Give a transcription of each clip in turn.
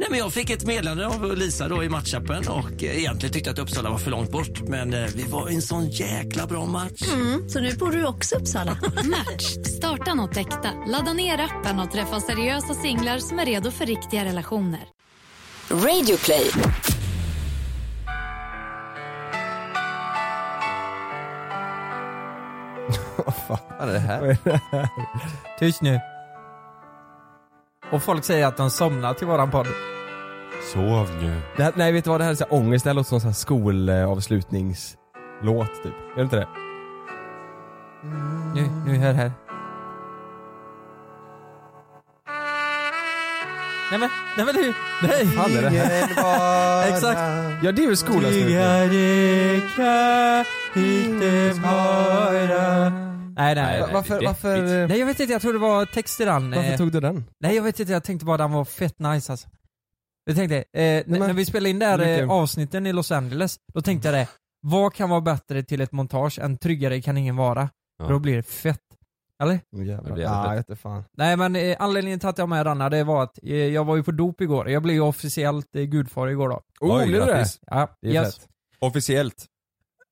Nej, men jag fick ett meddelande av Lisa då i matchappen och eh, egentligen tyckte att Uppsala var för långt bort. Men eh, vi var i en sån jäkla bra match. Så nu bor du också i Uppsala? Match. Starta något äkta. Ladda ner appen och träffa seriösa singlar som är redo för riktiga relationer. Radioplay. Vad fan Vad är det här? är det här? Tyst nu. Och folk säger att de somnar till våran podd. Sov nu. Det här, nej vet du vad, det här är så här ångest, det här låter som en skolavslutningslåt typ. Gör det inte det? Nu, nu hör här. Nej men, nej men du, nej! fan är det här? Exakt. Ja det är ju skolavslutning. Nej nej. Va- Varför, det är varför, Nej jag vet inte, jag tror det var text i den. varför Eh, tog du den? Nej jag vet inte, jag tänkte bara den var fett nice alltså. Jag tänkte, eh, n- men- när vi spelade in där Lycka. eh, avsnitten i Los Angeles, då tänkte jag det, vad kan vara bättre till ett montage än tryggare kan ingen vara? Ja. Då blir det fett. Eller? Det jävlar. blir Ja, fan. Nej men eh, anledningen till att jag har med denna, det var att eh, jag var ju på dop igår. Jag blev ju officiellt eh, gudfar igår då. Oh, Oj, blev det? grattis. Ja, Det är yes. fett. Officiellt.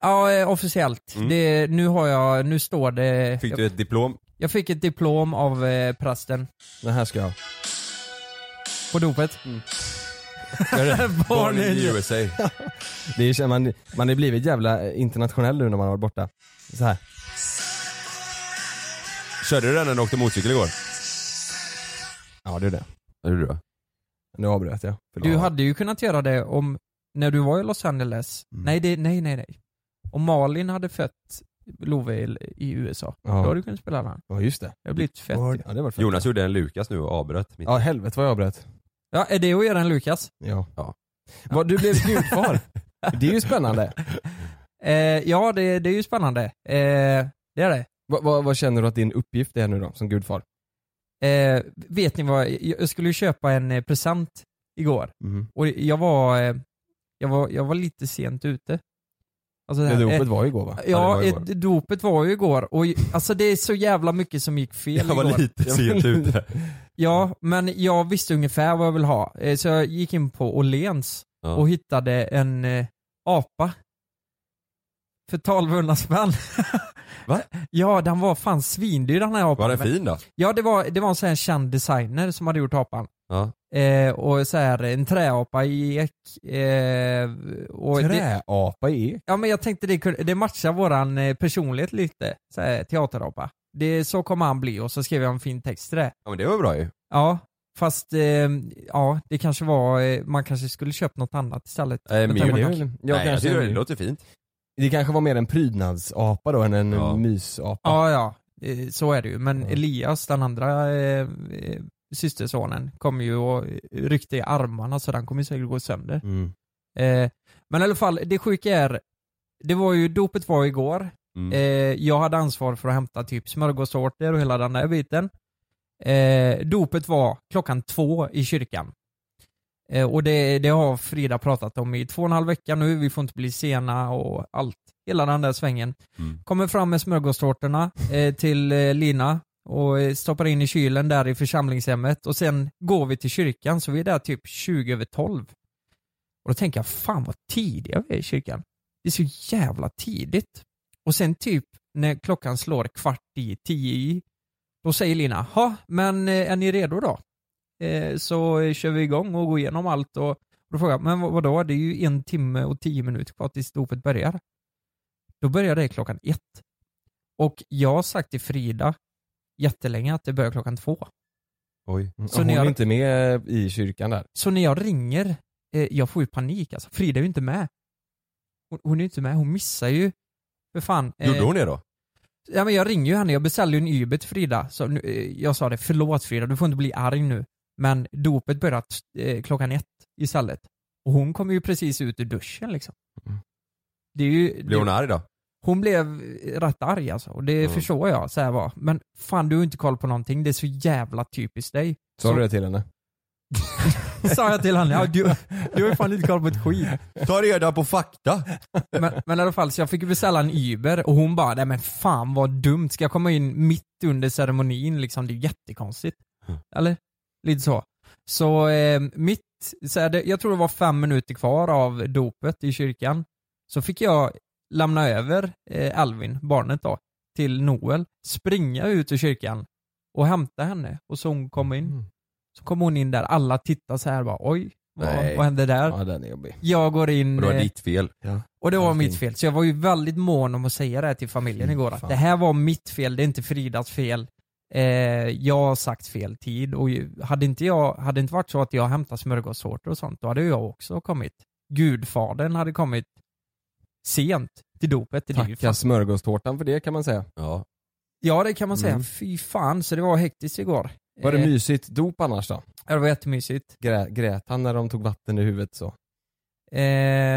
Ja, eh, officiellt. Mm. Det, nu har jag, nu står det... Fick jag, du ett diplom? jag fick ett diplom av eh, prästen Den här ska jag. på dopet. Born in USA. Det är, ju- man, man har blivit jävla internationell nu när man har varit borta. Så här. Körde du den när du åkte motorcykel igår? Ja det är det. Det gjorde du va? Nu avbröt jag. Förlåt. Du hade ju kunnat göra det om, när du var i Los Angeles, Mm. nej, det, nej nej nej. Om Malin hade fött Love i, i USA, Ja. då hade du kunnat spela den. Ja just det. Det hade blivit fett. Ja det var fett. Jonas gjorde en Lukas nu och avbröt. mitt- Ja helvete vad jag avbröt. Ja, är det att göra en Lukas? Ja. Ja. Vad, du blev gudfar. det är ju spännande. Eh, ja, det, det är ju spännande. Eh, det är det. Vad, vad, vad känner du att din uppgift är nu då, som gudfar? Eh, vet ni vad, jag skulle ju köpa en eh, present igår. Mm. Och jag var, eh, jag var, jag var lite sent ute. Alltså Det här, dopet eh, var ju igår va? det Ja, var igår. ett, dopet var ju igår och alltså det är så jävla mycket som gick fel Jag var igår. lite sent ute. Ja, men jag visste ungefär vad jag vill ha. Eh, Så jag gick in på Åhléns Ja. och hittade en eh, apa. För 1200 spänn. Va? Ja, den var fan svindyr den här apan. Var den fin då? Ja, det var, det var en sån här känd designer som hade gjort apan. Ja. Eh, och så här en träapa i ek. Eh, och det, Träapa i ja men jag tänkte det, det matchar våran eh, personlighet lite. Så här, teaterapa. Det, så kommer han bli och så skrev jag en fin text till det. Ja men det var bra ju. Ja, fast eh, ja, det kanske var, eh, man kanske skulle köpt något annat istället. Nej, Jag men jag- man det, kanske- ja, Nej, jag kanske, tycker det låter fint. det kanske var mer en prydnadsapa då än en Ja. mysapa. Ja, ja, eh, så är det ju. Men Ja. Elias, den andra eh, systersonen, kommer ju och ryckte i armarna så den kommer ju säkert gå sönder. Mm. Eh, men i alla fall, det sjuka är, det var ju, dopet var igår. Mm. Eh, jag hade ansvar för att hämta typ smörgåstårtor och hela den där biten. Eh, dopet var klockan två i kyrkan. Eh, och det, det har Frida pratat om i två och en halv vecka nu, vi får inte bli sena och allt. Hela den där svängen. Mm. Kommer fram med smörgåstårtorna eh, till eh, Lina och eh, stoppar in i kylen där i församlingshemmet och sen går vi till kyrkan så vi är där typ 20 över 12. Och då tänker jag, fan vad tidiga vi är i kyrkan. Det är så jävla tidigt. Och sen typ när klockan slår kvart i, tio i, då säger Lina, ja men eh, är ni redo då? Eh, så kör vi igång och går igenom allt och, då frågar jag, men vad- vadå, det är ju en timme och tio minuter kvar tills dopet börjar. Då börjar det klockan ett. Och jag har sagt till Frida jättelänge att det börjar klockan två. Oj. Så Så hon ni är inte med i kyrkan där. Så när jag ringer, eh, jag får ju panik alltså. Frida är ju inte med. Hon, hon är ju inte med, hon missar ju, för fan. eh, Gjorde hon det då? Ja men jag ringer ju henne, jag beställde ju en Uber till Frida. Så nu, eh, jag sa det, förlåt Frida, du får inte bli arg nu. Men dopet börjar eh, klockan ett istället. Och hon kom ju precis ut ur duschen liksom. Det är ju, Blev hon det, arg då? Hon blev rätt arg alltså, och det Mm. förstår jag. Så här var. Men fan du har inte koll på någonting, det är så jävla typispiskt dig. Sa du det till henne? Sa jag till henne, ja, du, du har ju fan inte koll på ett skit. Ta reda på fakta! Men, men i alla fall, så jag fick beställa en Uber och hon bara, nej men fan vad dumt, ska jag komma in mitt under ceremonin liksom? Det är jättekonstigt. Eller? Lite så. Så eh, mitt, så det, jag tror det var fem minuter kvar av dopet i kyrkan. Så fick jag lämna över eh, Alvin, barnet då, till Noel, springa ut ur kyrkan och hämta henne och så hon kom in. Så kom hon in där, alla tittade så här bara, oj, vad, vad hände där? Ja den är jobbig. Jag går in Och det var eh, ditt fel. Ja. och det var mitt fel, så jag var ju väldigt mån om att säga det här till familjen igår. Att det här var mitt fel, det är inte Fridas fel. Eh, jag har sagt fel tid och ju- hade inte jag, hade inte varit så att jag hämtat smörgåstårtor och sånt, då hade jag också kommit. Gudfadern hade kommit sent till dopet. Det är ju Tacka fan- smörgåstårtan för det kan man säga. Ja. Ja det kan man säga. Mm. Fy fan, så det var hektiskt igår. Var det Eh, mysigt dop annars då? ja, det var jättemysigt. Grä, grät han när de tog vatten i huvudet så? Eh,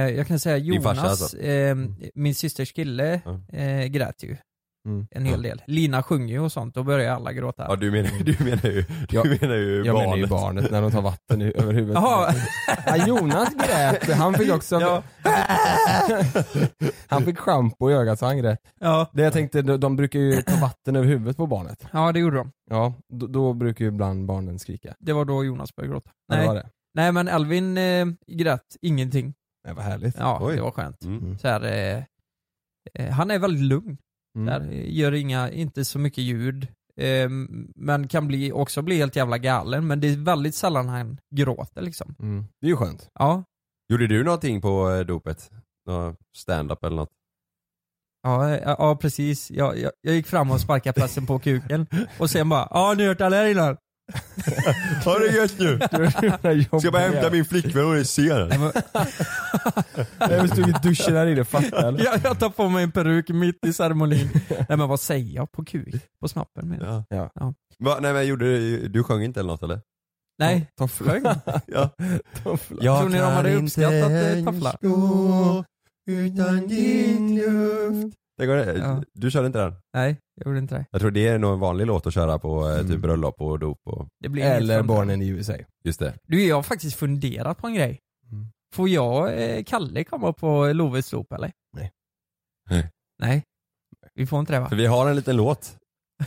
jag kan säga Din farsa Jonas, alltså? eh, min systers kille, Ja. eh, grät ju Mm. en hel del. Lina sjunger ju och sånt, då börjar alla gråta. Ja du menar, du menar ju, du Ja, menar ju Jag barnet. menar ju barnet när de tar vatten i, över huvudet. Jaha. Ja, Jonas grät, han fick också... Ja. han fick schampo i ögat så han grät. Ja. Det jag tänkte, de, de brukar ju ta vatten över huvudet på barnet. ja, det gjorde de. Ja, då, då brukar ju ibland barnen skrika. Det var då Jonas började gråta. Ja, det Nej, var det. Nej men Alvin eh, grät ingenting. Det var härligt. Ja, Oj. det var skönt. Mm. Så här, eh, eh, han är väldigt lugn. Mm. Där, eh, gör inga, inte så mycket ljud. Eh, men kan bli, också bli helt jävla galen. Men det är väldigt sällan han gråter liksom. Mm. Det är ju skönt. Ja, Gjorde du någonting på eh, dopet? Nå Stand-up eller något? ja, eh, ja precis. Jag, jag, jag gick fram och sparkade pressen på kuken. Och sen bara, ja ni har hört alla här innan. Ha det gött nu! Ska bara hämta min flickvän, hon är sen. Nej, men, Jag stod i duschen här inne, fattar du? jag, jag tar på mig en peruk mitt i ceremonin. Nej men vad säger jag? På kuk? På snoppen menar jag. Ja. Ja. Va, nej men gjorde du, du sjöng inte eller något eller? Nej, Toffla. sjöng. Ja. Toffla. Tror ni de hade uppskattat eh, toffla? gå utan din luft. Det går det. Ja. Du körde inte den? Nej, jag gjorde inte det. Jag tror det är nog en vanlig låt att köra på eh, typ Mm. bröllop och dop och det blir inget Eller barnen i USA. just det. Du, jag har faktiskt funderat på en grej. Mm. Får jag, eh, Kalle komma på Loves dop eller? Nej. Nej. Nej. Vi får inte det va? För vi har en liten låt.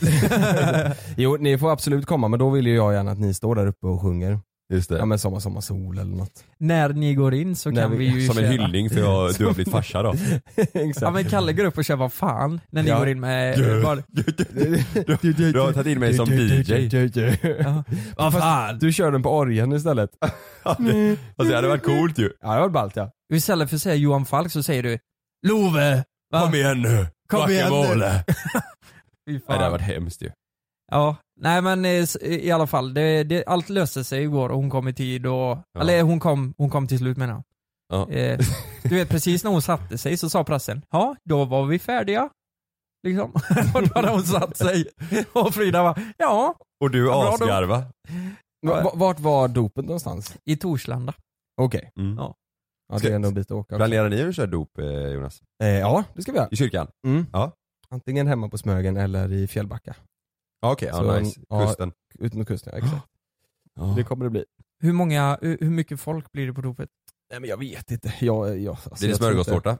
jo, ni får absolut komma men då vill ju jag gärna att ni står där uppe och sjunger. Just det. Ja men Sommar Sommar Sol eller något. När ni går in så När kan vi, vi- ju Som en köra. hyllning för jag, du har blivit farsa då. Exakt. Ja men Kalle går upp och kör vad fan när ni Ja. går in med Ja. barn. Du, du har tagit in mig som DJ. Ja. Vad fan? Du kör den på orgeln istället. Alltså det hade varit coolt ju. Ja det var ballt ja. Istället för att säga Johan Falk så säger du Love! Va? Kom igen nu. Kom igen nu. Guacamole. Fy Nej, det hade varit hemskt ju. Ja, nej men i alla fall, det, det, allt löste sig igår och hon kom i tid och, eller hon kom, hon kom till slut menar jag. Ja. Eh, du vet precis när hon satte sig så sa pressen, ja då var vi färdiga. Liksom. och då hade hon satt sig. Och Frida var ja, Och du asgarva. Va- va- Vart var dopet någonstans? i Torslanda. Okej. Mm. Ja. Ja det är ändå en bit att åka. Planerar ni att köra dop eh, Jonas? Eh, ja det ska vi göra. I kyrkan? Mm. Ja. Antingen hemma på Smögen eller i Fjällbacka. Ja, Okej, Så, ja, nice. ja. Kusten. Ut mot kusten, ja, exakt. Ja. Det kommer det bli. Hur många, hur, mycket folk blir det på dopet? Nej men jag vet inte. Jag, jag, alltså, Blir det smörgåstårta?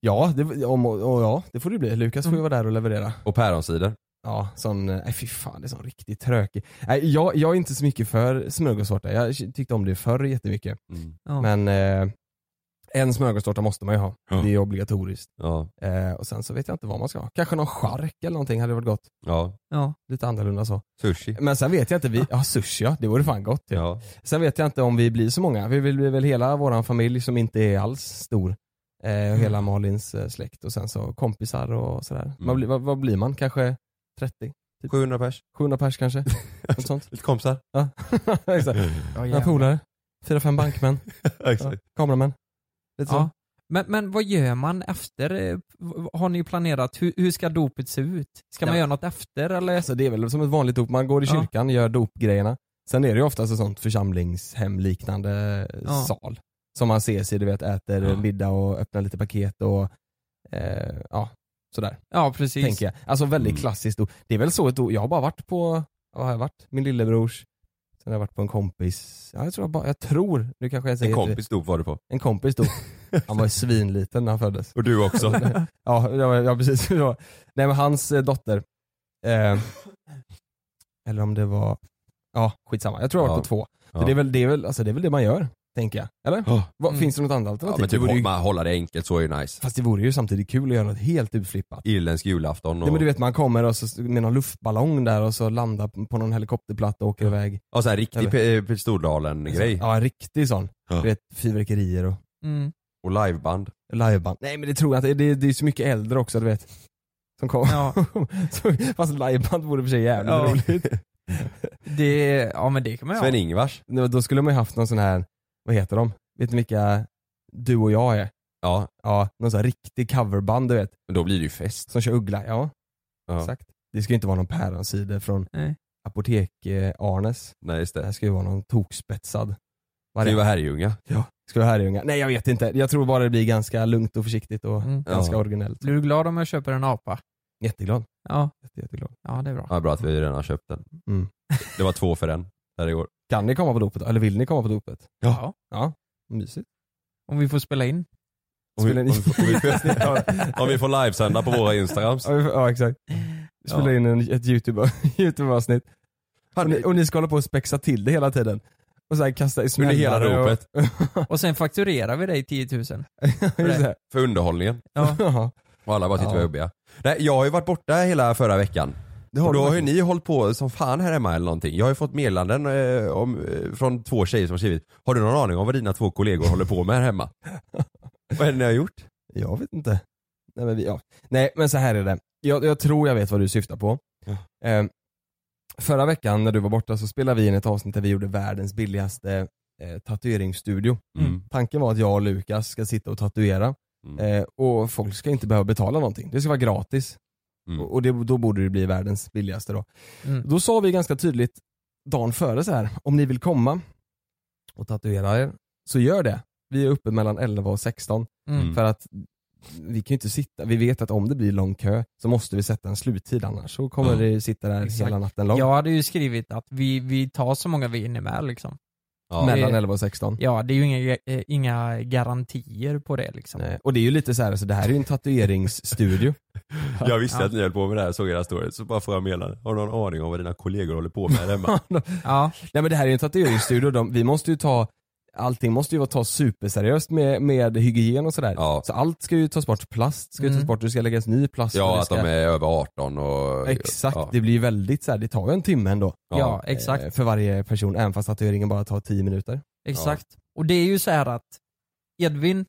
Ja, det, om, och, ja, det får det bli. Lukas får ju vara där och leverera. Och päronsider? Ja, sån, eh, nej fy fan det är sån riktigt trökig. Nej, jag, jag är inte så mycket för smörgåstårta. Jag tyckte om det förr jättemycket. Mm. Ja. Men eh, En smörgåstårta måste man ju ha. Ja. Det är obligatoriskt. Ja. Eh, och sen så vet jag inte vad man ska ha. Kanske någon chark eller någonting hade varit gott. Ja. Ja. Lite annorlunda så. Sushi. Men sen vet jag inte, vi, ja sushi ja, det vore fan gott ju. Ja. Sen vet jag inte om vi blir så många. Vi vill bli väl hela våran familj som inte är alls stor. Eh, och hela Malins eh, släkt och sen så kompisar och sådär. Vad, blir- vad, vad blir man? Kanske 30? Typ. 700 pers. 700 pers kanske? Något sånt. Lite kompisar. Ja, exakt. Ja, Några polare. Fyra, fem bankmän. Ja, Exakt. kameramän. Ja. Men, men vad gör man efter? eh, Har ni planerat, hur, hur ska dopet se ut? Ska man Ja. göra något efter eller? Alltså det är väl som ett vanligt dop, man går i Ja. kyrkan, gör dopgrejerna. Sen är det ju oftast ett sånt församlingshem liknande Ja. sal. Som man ses i, du vet, äter Ja. middag och öppnar lite paket och eh, ja, sådär. Ja precis. Tänker jag. Alltså väldigt Mm. klassiskt dop. Det är väl så ett dop, jag har bara varit på, vad har jag varit? Min lillebrors, sen har jag varit på en kompis, ja, jag tror jag bara, jag tror, nu kanske jag säger En kompis dop var du på. en kompis dop. Han var ju svinliten när han föddes. Och du också. ja, ja, ja precis. Nej men hans eh, dotter, eh, eller om det var, ja skitsamma, jag tror jag var Ja. på två. Så Ja. det, är väl, det, är väl, alltså, det är väl det man gör, tänker jag. Eller? Ja. Vad, Mm. Finns det något annat Ja, alternativ? men det typ vore ju, hålla, det enkelt så är ju nice. fast det vore ju samtidigt kul att göra något helt utflippat. Irländsk julafton och, Nej, men du vet man kommer och så, med någon luftballong där och så landar på- någon helikopterplatta och åker iväg. och så här riktig Stordalen-grej. Ja en riktig sån. Ja. Du vet fyrverkerier och Mm. Och liveband. liveband. Nej men det tror jag inte, det, det är så mycket äldre också du vet. Som kommer. Ja. Så- Fast liveband vore för sig jävligt Ja. roligt. Det, ja men det kan man göra. Sven-Ingvars. Då- Då skulle man ju haft någon sån här, vad heter de? Vet ni vilka du och jag är? Ja, Ja, någon sån här riktig coverband du vet. men då blir det ju fest. Som kör Uggla, ja, Ja. exakt. Det ska ju inte vara någon päronside från Nej. Apotek-Arnes. Nej just Det det. här ska ju vara någon tokspetsad. Det variant. var Herrljunga. Ja, ska vara Herrljunga. Nej jag vet inte, jag tror bara det blir ganska lugnt och försiktigt och Mm. ganska Ja. originellt. Blir du glad om jag köper en apa? Jätteglad. Ja, Jätte, jätteglad. ja det är bra. Ja, bra att vi redan har köpt den. Mm. Det var två för en där igår. Kan ni komma på dopet? Eller vill ni komma på dopet? Ja. Ja, mysigt. Om vi får spela in. Om vi, om, vi får, om, vi får, om vi får livesända på våra instagrams. Ja, ja exakt. Vi spelar Ja. in en, ett YouTube- YouTube-avsnitt. och, ni, och ni ska hålla på och spexa till det hela tiden. Och så här kasta i Under hela smällare och-. Och sen fakturerar vi dig 10 000. Just det. För underhållningen. Ja. Och alla bara tyckte Ja. jobbiga. Nej, jag har ju varit borta hela förra veckan. Det har och då har ju ni hållit på som fan här hemma eller någonting. Jag har ju fått meddelanden eh, om, eh, från två tjejer som har skrivit Har du någon aning om vad dina två kollegor håller på med här hemma? vad är det ni har gjort? Jag vet inte. Nej men, vi, ja. Nej men så här är det. Jag, jag tror jag vet vad du syftar på. Ja. Eh, förra veckan när du var borta så spelade vi in ett avsnitt där vi gjorde världens billigaste eh, tatueringsstudio. Mm. Tanken var att jag och Lukas ska sitta och tatuera Mm. eh, och folk ska inte behöva betala någonting. Det ska vara gratis. Mm. Och det, då borde det bli världens billigaste då. Mm. Då sa vi ganska tydligt dagen före så här, om ni vill komma och tatuera er, så gör det. Vi är uppe mellan 11 och 16. Mm. För att vi kan ju inte sitta, vi vet att om det blir lång kö så måste vi sätta en sluttid annars så kommer Ja. det sitta där Exakt. hela natten lång. Jag hade ju skrivit att vi, vi tar så många vi hinner med liksom. Ja. mellan det- 11 och 16. Ja, det är ju inga, eh, inga garantier på det liksom. Nej. Och det är ju lite så här, alltså, det här är ju en tatueringsstudio. Jag visste Ja. att ni höll på med det här, såg era stories, så bara får jag meddelande. Har du någon aning om vad dina kollegor håller på med hemma? Ja, Nej men det här är ju en tatueringsstudio, De, vi måste ju ta Allting måste ju vara tas superseriöst med, med hygien och sådär. Ja. Så allt ska ju tas bort, plast ska ju tas Mm. bort, det ska läggas ny plast. Ja, det att ska... de är över 18 och... Exakt, Ja. det blir ju väldigt så här, det tar ju en timme ändå. ja, exakt. eh, För varje person, även fast tatueringen bara tar 10 minuter. Exakt. Och det är ju så här att Edvin,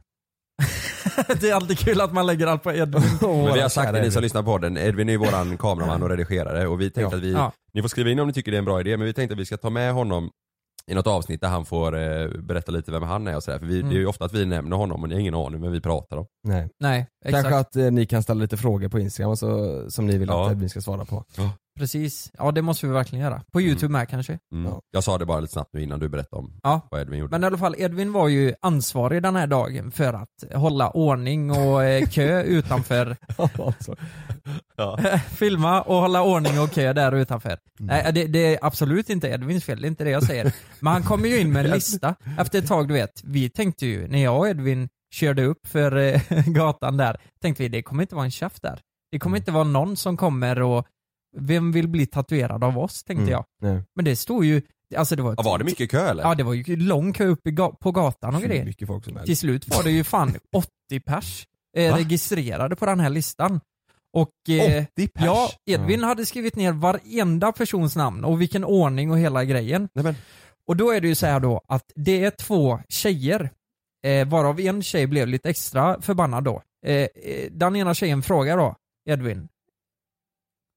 det är alltid kul att man lägger allt på Edvin. Men vi har sagt det ni som lyssnar på den, Edvin är ju våran kameraman och redigerare och vi tänkte Ja. att vi, Ja. ni får skriva in om ni tycker det är en bra idé men vi tänkte att vi ska ta med honom i något avsnitt där han får eh, berätta lite vem han är och sådär. För vi, Mm. det är ju ofta att vi nämner honom och ni har ingen aning men vi pratar om. Nej. Nej, exakt. Kanske att eh, ni kan ställa lite frågor på Instagram så, som ni vill Ja. att Edvin ska svara på. Precis. Ja, det måste vi verkligen göra. På youtube med kanske. Mm. Ja. Jag sa det bara lite snabbt nu innan du berättade om Ja. vad Edvin gjorde. Men i alla fall, Edvin var ju ansvarig den här dagen för att hålla ordning och eh, kö utanför. Alltså. ja. Filma och hålla ordning och kö där utanför. Nej, det, det är absolut inte Edvins fel, det är inte det jag säger. Men han kommer ju in med en lista efter ett tag, du vet. Vi tänkte ju, när jag och Edvin körde upp för eh, gatan där, tänkte vi det kommer inte vara en tjaff där. Det kommer inte vara någon som kommer och vem vill bli tatuerad av oss, tänkte Mm. jag. Nej. Men det stod ju, Alltså det var, Ja, var det mycket kö eller? Ja det var ju lång kö upp i ga- på gatan och grejer. mycket folk som helst. Till slut var det ju fan 80 pers eh, registrerade på den här listan. Och eh, 80 pers? ja, Edvin hade skrivit ner varenda persons namn och vilken ordning och hela grejen. Nej, men, Och då är det ju så här då att det är två tjejer, eh, varav en tjej blev lite extra förbannad då. Eh, eh, den ena tjejen frågar då, Edvin,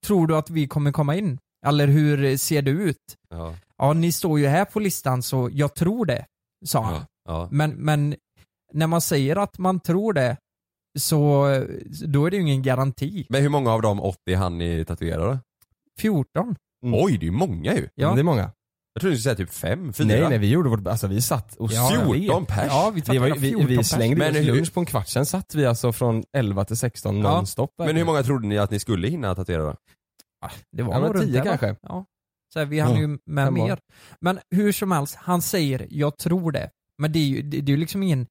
tror du att vi kommer komma in? Eller hur ser det ut? ja, Ja, ni står ju här på listan så jag tror det, sa han. ja, ja. Men, men när man säger att man tror det, så då är det ju ingen garanti. Men hur många av de 80 han ni tatuerade? 14. Mm. Oj, det är ju många ju. Ja. Det är många. Jag trodde du skulle säga typ 5, 4. Nej nej vi gjorde vårt alltså vi satt och Ja, sved. 14 pers? Ja, vi Vi, var, vi, 14 vi slängde Men oss hur- lunch på en kvart, sen satt vi alltså från 11 till 16 Ja. nonstop. Men hur många trodde ni att ni skulle hinna tatuera då? Ah, Det var Ja, nog runt tio där, va? kanske. Ja. Så här, vi hann Ja, ju med mer. Men hur som helst, han säger 'jag tror det' Men det är ju det, det är ju liksom ingen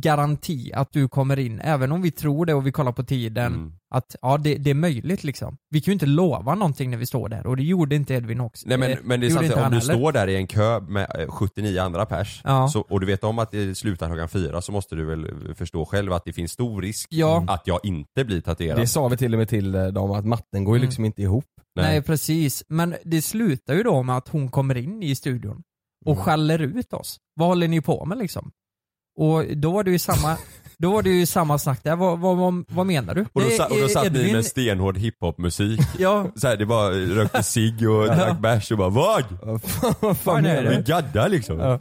garanti att du kommer in, även om vi tror det och vi kollar på tiden, Mm. att ja det, det är möjligt liksom. Vi kan ju inte lova någonting när vi står där och det gjorde inte Edvin också. Nej men, Eh, men det är sant, om du heller. står där i en kö med eh, 79 andra pers Ja. så, och du vet om att det slutar klockan fyra så måste du väl förstå själv att det finns stor risk Ja. att jag inte blir tatuerad. Det sa vi till och med till eh, dem att matten går ju Mm. liksom inte ihop. Nej. precis, men det slutar ju då med att hon kommer in i studion och Mm. skäller ut oss. Vad håller ni på med liksom? Och då var det ju samma, då var det ju samma snack där, vad, vad, vad, vad menar du? Och då, sa, och då satt ni Edvin- med stenhård hiphopmusik. Ja, Så här, det bara rökte cigg och drack bärs och bara vad? Vad fan är är det? Vi gaddar liksom. Ja.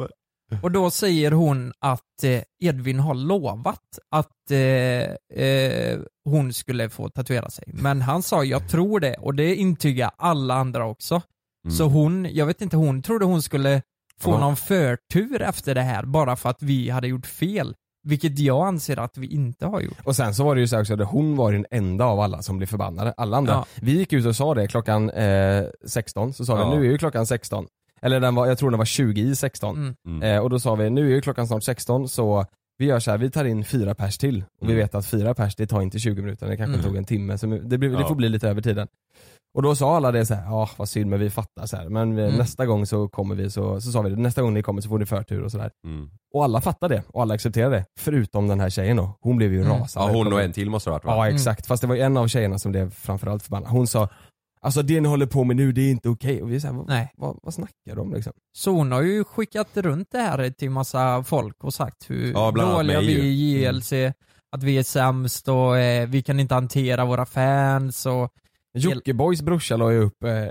och då säger hon att eh, Edvin har lovat att eh, eh, hon skulle få tatuera sig. Men han sa jag tror det och det intygar alla andra också. Mm. Så hon, jag vet inte, hon trodde hon skulle få Ja. någon förtur efter det här bara för att vi hade gjort fel. Vilket jag anser att vi inte har gjort. Och sen så var det ju så här också att hon var den enda av alla som blev förbannade. Alla andra. Ja. Vi gick ut och sa det klockan eh, 16, så sa Ja. vi nu är ju klockan 16. Eller den var, jag tror den var 20 i 16. Mm. Mm. Eh, och då sa vi nu är ju klockan snart 16 så vi gör så här, vi tar in fyra pers till. Och vi Mm. vet att fyra pers det tar inte 20 minuter, det kanske Mm. tog en timme. Så det, blir, det får bli lite över tiden. Och då sa alla det så här, ja vad synd men vi fattar så här. men Mm. nästa gång så kommer vi så, så sa vi det, nästa gång ni kommer så får ni förtur och sådär. Mm. Och alla fattade det och alla accepterade det. Förutom den här tjejen då. Hon blev ju Mm. rasande. Ja hon och en till måste det ha varit va? Ja Mm. exakt, fast det var ju en av tjejerna som blev framförallt förbannad. Hon sa Alltså det ni håller på med nu det är inte okej. Och vi sa vad, Nej. vad, vad snackar du om liksom? Så hon har ju skickat runt det här till massa folk och sagt hur Ja, dåliga vi är i JLC, att vi är sämst och eh, vi kan inte hantera våra fans och Jockiboi brorsa la ju upp eh,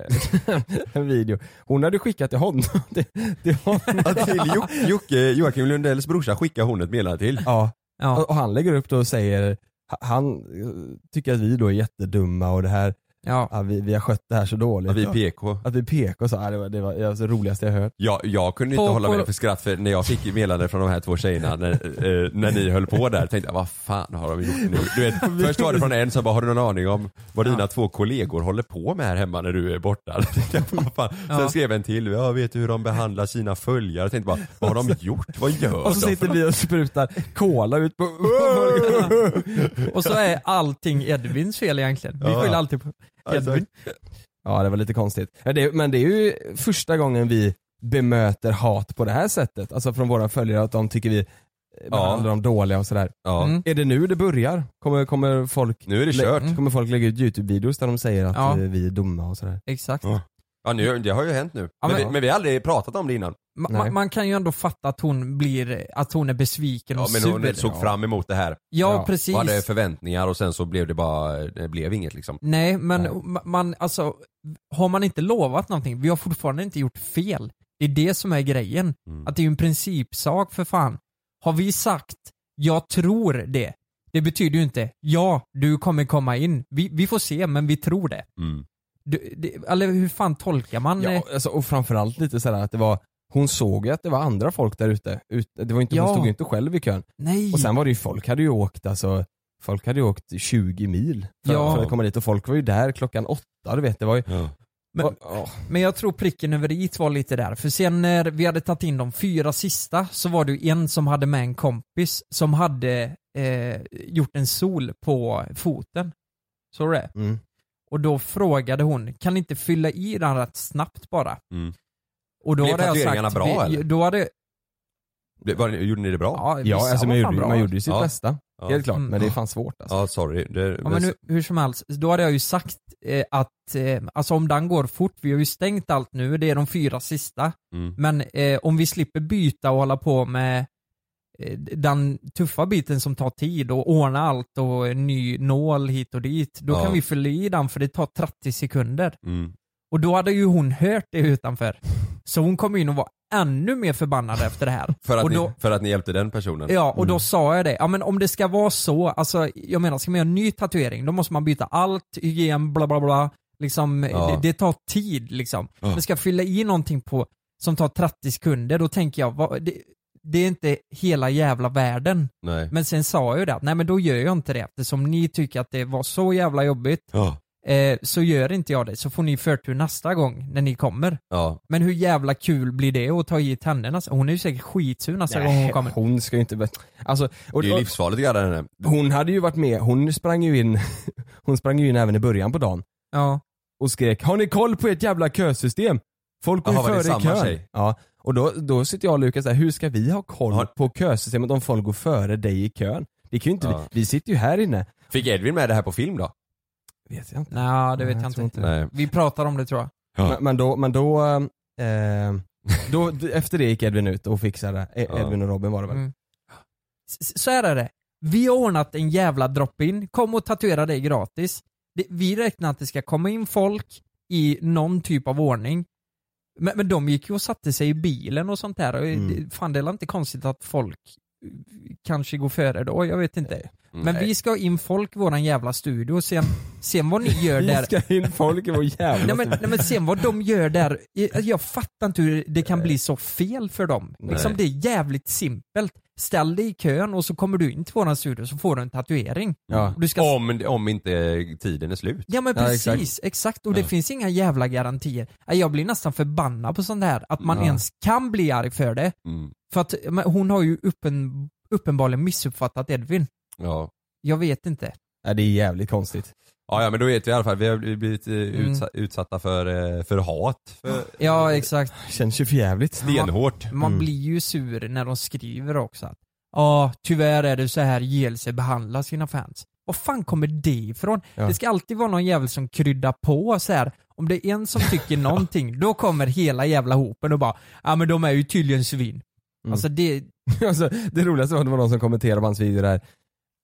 en video. Hon hade skickat till honom. till, till honom. Till Jo- Jocke, Joakim Lundells brorsa skickar hon ett meddelande till. Ja. ja. Och, och han lägger upp då och säger han eh, tycker att vi då är jättedumma och det här, Ja. ja, vi, vi har skött det här så dåligt. Ja, vi är Ja. PK. Att vi är PK så, ja, det var det, var, det, var det roligaste jag hört. Jag, jag kunde inte På- hålla på- mig för skratt för när jag fick meddelande från de här två tjejerna när, eh, när ni höll på där tänkte jag vad fan har de gjort nu? Du vet, först var det från en som bara har du någon aning om vad dina två kollegor håller på med här hemma när du är borta? Jag fan. Sen Ja. skrev en till, jag vet du hur de behandlar sina följare? Jag tänkte bara, vad har de gjort? Vad gör Och så de? sitter vi och sprutar cola ut på... Och så är allting Edvins fel egentligen. Vi Ja. skyller alltid på. Ja det var lite konstigt. Men det, är ju första gången vi bemöter hat på det här sättet. Alltså från våra följare att de tycker vi eh, behandlar dem dåliga och sådär. Ja. Mm. Är det nu det börjar? Kommer, kommer, folk, Nu är det kört. Mm. kommer folk lägga ut YouTube-videos där de säger att Ja. eh, vi är dumma och sådär? Exakt. Ja. Ja nu, det har ju hänt nu. Ja, men, men- vi, men vi har aldrig pratat om det innan. Ma- ma- man kan ju ändå fatta att hon blir, att hon är besviken Ja och men sur. hon såg Ja. fram emot det här. Ja, Ja, precis. Och hade förväntningar och sen så blev det bara, det blev inget liksom. Nej men Nej. ma- man, alltså, har man inte lovat någonting, vi har fortfarande inte gjort fel. Det är det som är grejen. Mm. Att det är ju en principsak för fan. Har vi sagt, jag tror det, det betyder ju inte, ja, du kommer komma in. Vi, vi får se, men vi tror det. Mm. Du, det eller hur fan tolkar man? Ja, eh, alltså, och framförallt lite sådär att det var hon såg ju att det var andra folk där ute. Ut, det var inte, Ja. Hon stod ju inte själv i kön. Nej. Och sen var det ju, folk hade ju åkt alltså, folk hade ju åkt 20 mil för, Ja. för att komma dit och folk var ju där klockan åtta, du vet det var ju Ja. Men- Men jag tror pricken över i var lite där, för sen när vi hade tagit in de fyra sista så var det ju en som hade med en kompis som hade eh, gjort en sol på foten. Så det? mm. Och då frågade hon, kan ni inte fylla i den rätt snabbt bara? Mm. Och då Blev hade jag sagt, bra, vi, eller? Då hade, Det- Var, gjorde ni det bra? ja, Ja, alltså man gjorde, bra. man gjorde ju sitt Ja. bästa. Ja. Helt klart, Mm. men det är fan svårt alltså. Ja, sorry. Det, Ja, men hur, hur som helst, då hade jag ju sagt eh, att, eh, alltså om den går fort, vi har ju stängt allt nu, det är de fyra sista. Mm. Men eh, om vi slipper byta och hålla på med den tuffa biten som tar tid och ordna allt och ny nål hit och dit, då Ja. kan vi fylla i den för det tar 30 sekunder. Mm. Och då hade ju hon hört det utanför. Så hon kom in och var ännu mer förbannad efter det här. För, att och ni, då, för att ni hjälpte den personen? Ja, och då sa jag det. Ja men om det ska vara så, alltså jag menar ska man göra en ny tatuering, då måste man byta allt, hygien, bla bla bla. Liksom, Ja. det, det tar tid liksom. Ja. Men ska fylla i någonting på, som tar 30 sekunder, då tänker jag, vad, det, det är inte hela jävla världen. Nej. Men sen sa jag ju det, att nej men då gör jag inte det eftersom ni tycker att det var så jävla jobbigt. Ja. Eh, så gör inte jag det, så får ni förtur nästa gång när ni kommer. Ja. Men hur jävla kul blir det att ta hit henne nästa Hon är ju säkert skitsur nästa gång hon kommer. hon ska ju inte... Alltså, och, Det är ju och, livsfarligt att gadda henne. hon hade ju varit med, hon sprang ju in, hon sprang ju in även i början på dagen Ja. och skrek 'Har ni koll på ert jävla kösystem? Folk går ju Jaha, var det före i samma kön' tjej? Ja, och då, då sitter jag och Lukas där, hur ska vi ha koll på kösystemet om folk går före dig i kön? Det kan ju inte Ja. vi, vi sitter ju här inne. Fick Edvin med det här på film då? Vet jag inte. Nej, det vet Nej, jag tror inte. inte Nej. Vi pratar om det tror jag. Ja. Men, men då, men då, eh, då, efter det gick Edvin ut och fixade, E-. Edvin och Robin var det väl? Mm. Så här är det. Vi har ordnat en jävla drop-in, kom och tatuera dig gratis. Vi räknar att det ska komma in folk i någon typ av ordning. Men, men de gick ju och satte sig i bilen och sånt där. Mm. det, fan det är inte konstigt att folk eh, kanske går före då, jag vet inte. Men Nej. vi ska ha in folk i våran jävla studio, sen, sen vad ni gör Vi där. ska in folk i vår jävla Nej men, nej men sen vad de gör där, jag, fattar inte hur det kan bli så fel för dem. Liksom, det är jävligt simpelt. Ställ dig i kön och så kommer du in till våran studio så får du en tatuering. Ja. Du ska... Om, om inte tiden är slut. Ja men Ja, precis, exakt. exakt. Och det Ja. finns inga jävla garantier. Jag blir nästan förbannad på sånt här, att man Ja. ens kan bli arg för det. Mm. För att hon har ju uppen, uppenbarligen missuppfattat Edvin. Ja. Jag vet inte. Ja, det är jävligt konstigt. Ja, ja men då vet vi i alla fall, vi har blivit eh, Mm. utsa- utsatta för, eh, för hat. För, Ja exakt. Känns ju för jävligt. stenhårt. Man Mm. blir ju sur när de skriver också att Ja, tyvärr är det så här JLC behandlar sina fans. Var fan kommer det ifrån? Ja. Det ska alltid vara någon jävel som kryddar på så här. Om det är en som tycker någonting, då kommer hela jävla hopen och bara Ja men de är ju tydligen svin. Mm. Alltså det, alltså, det roligaste var att det var någon som kommenterade på hans video där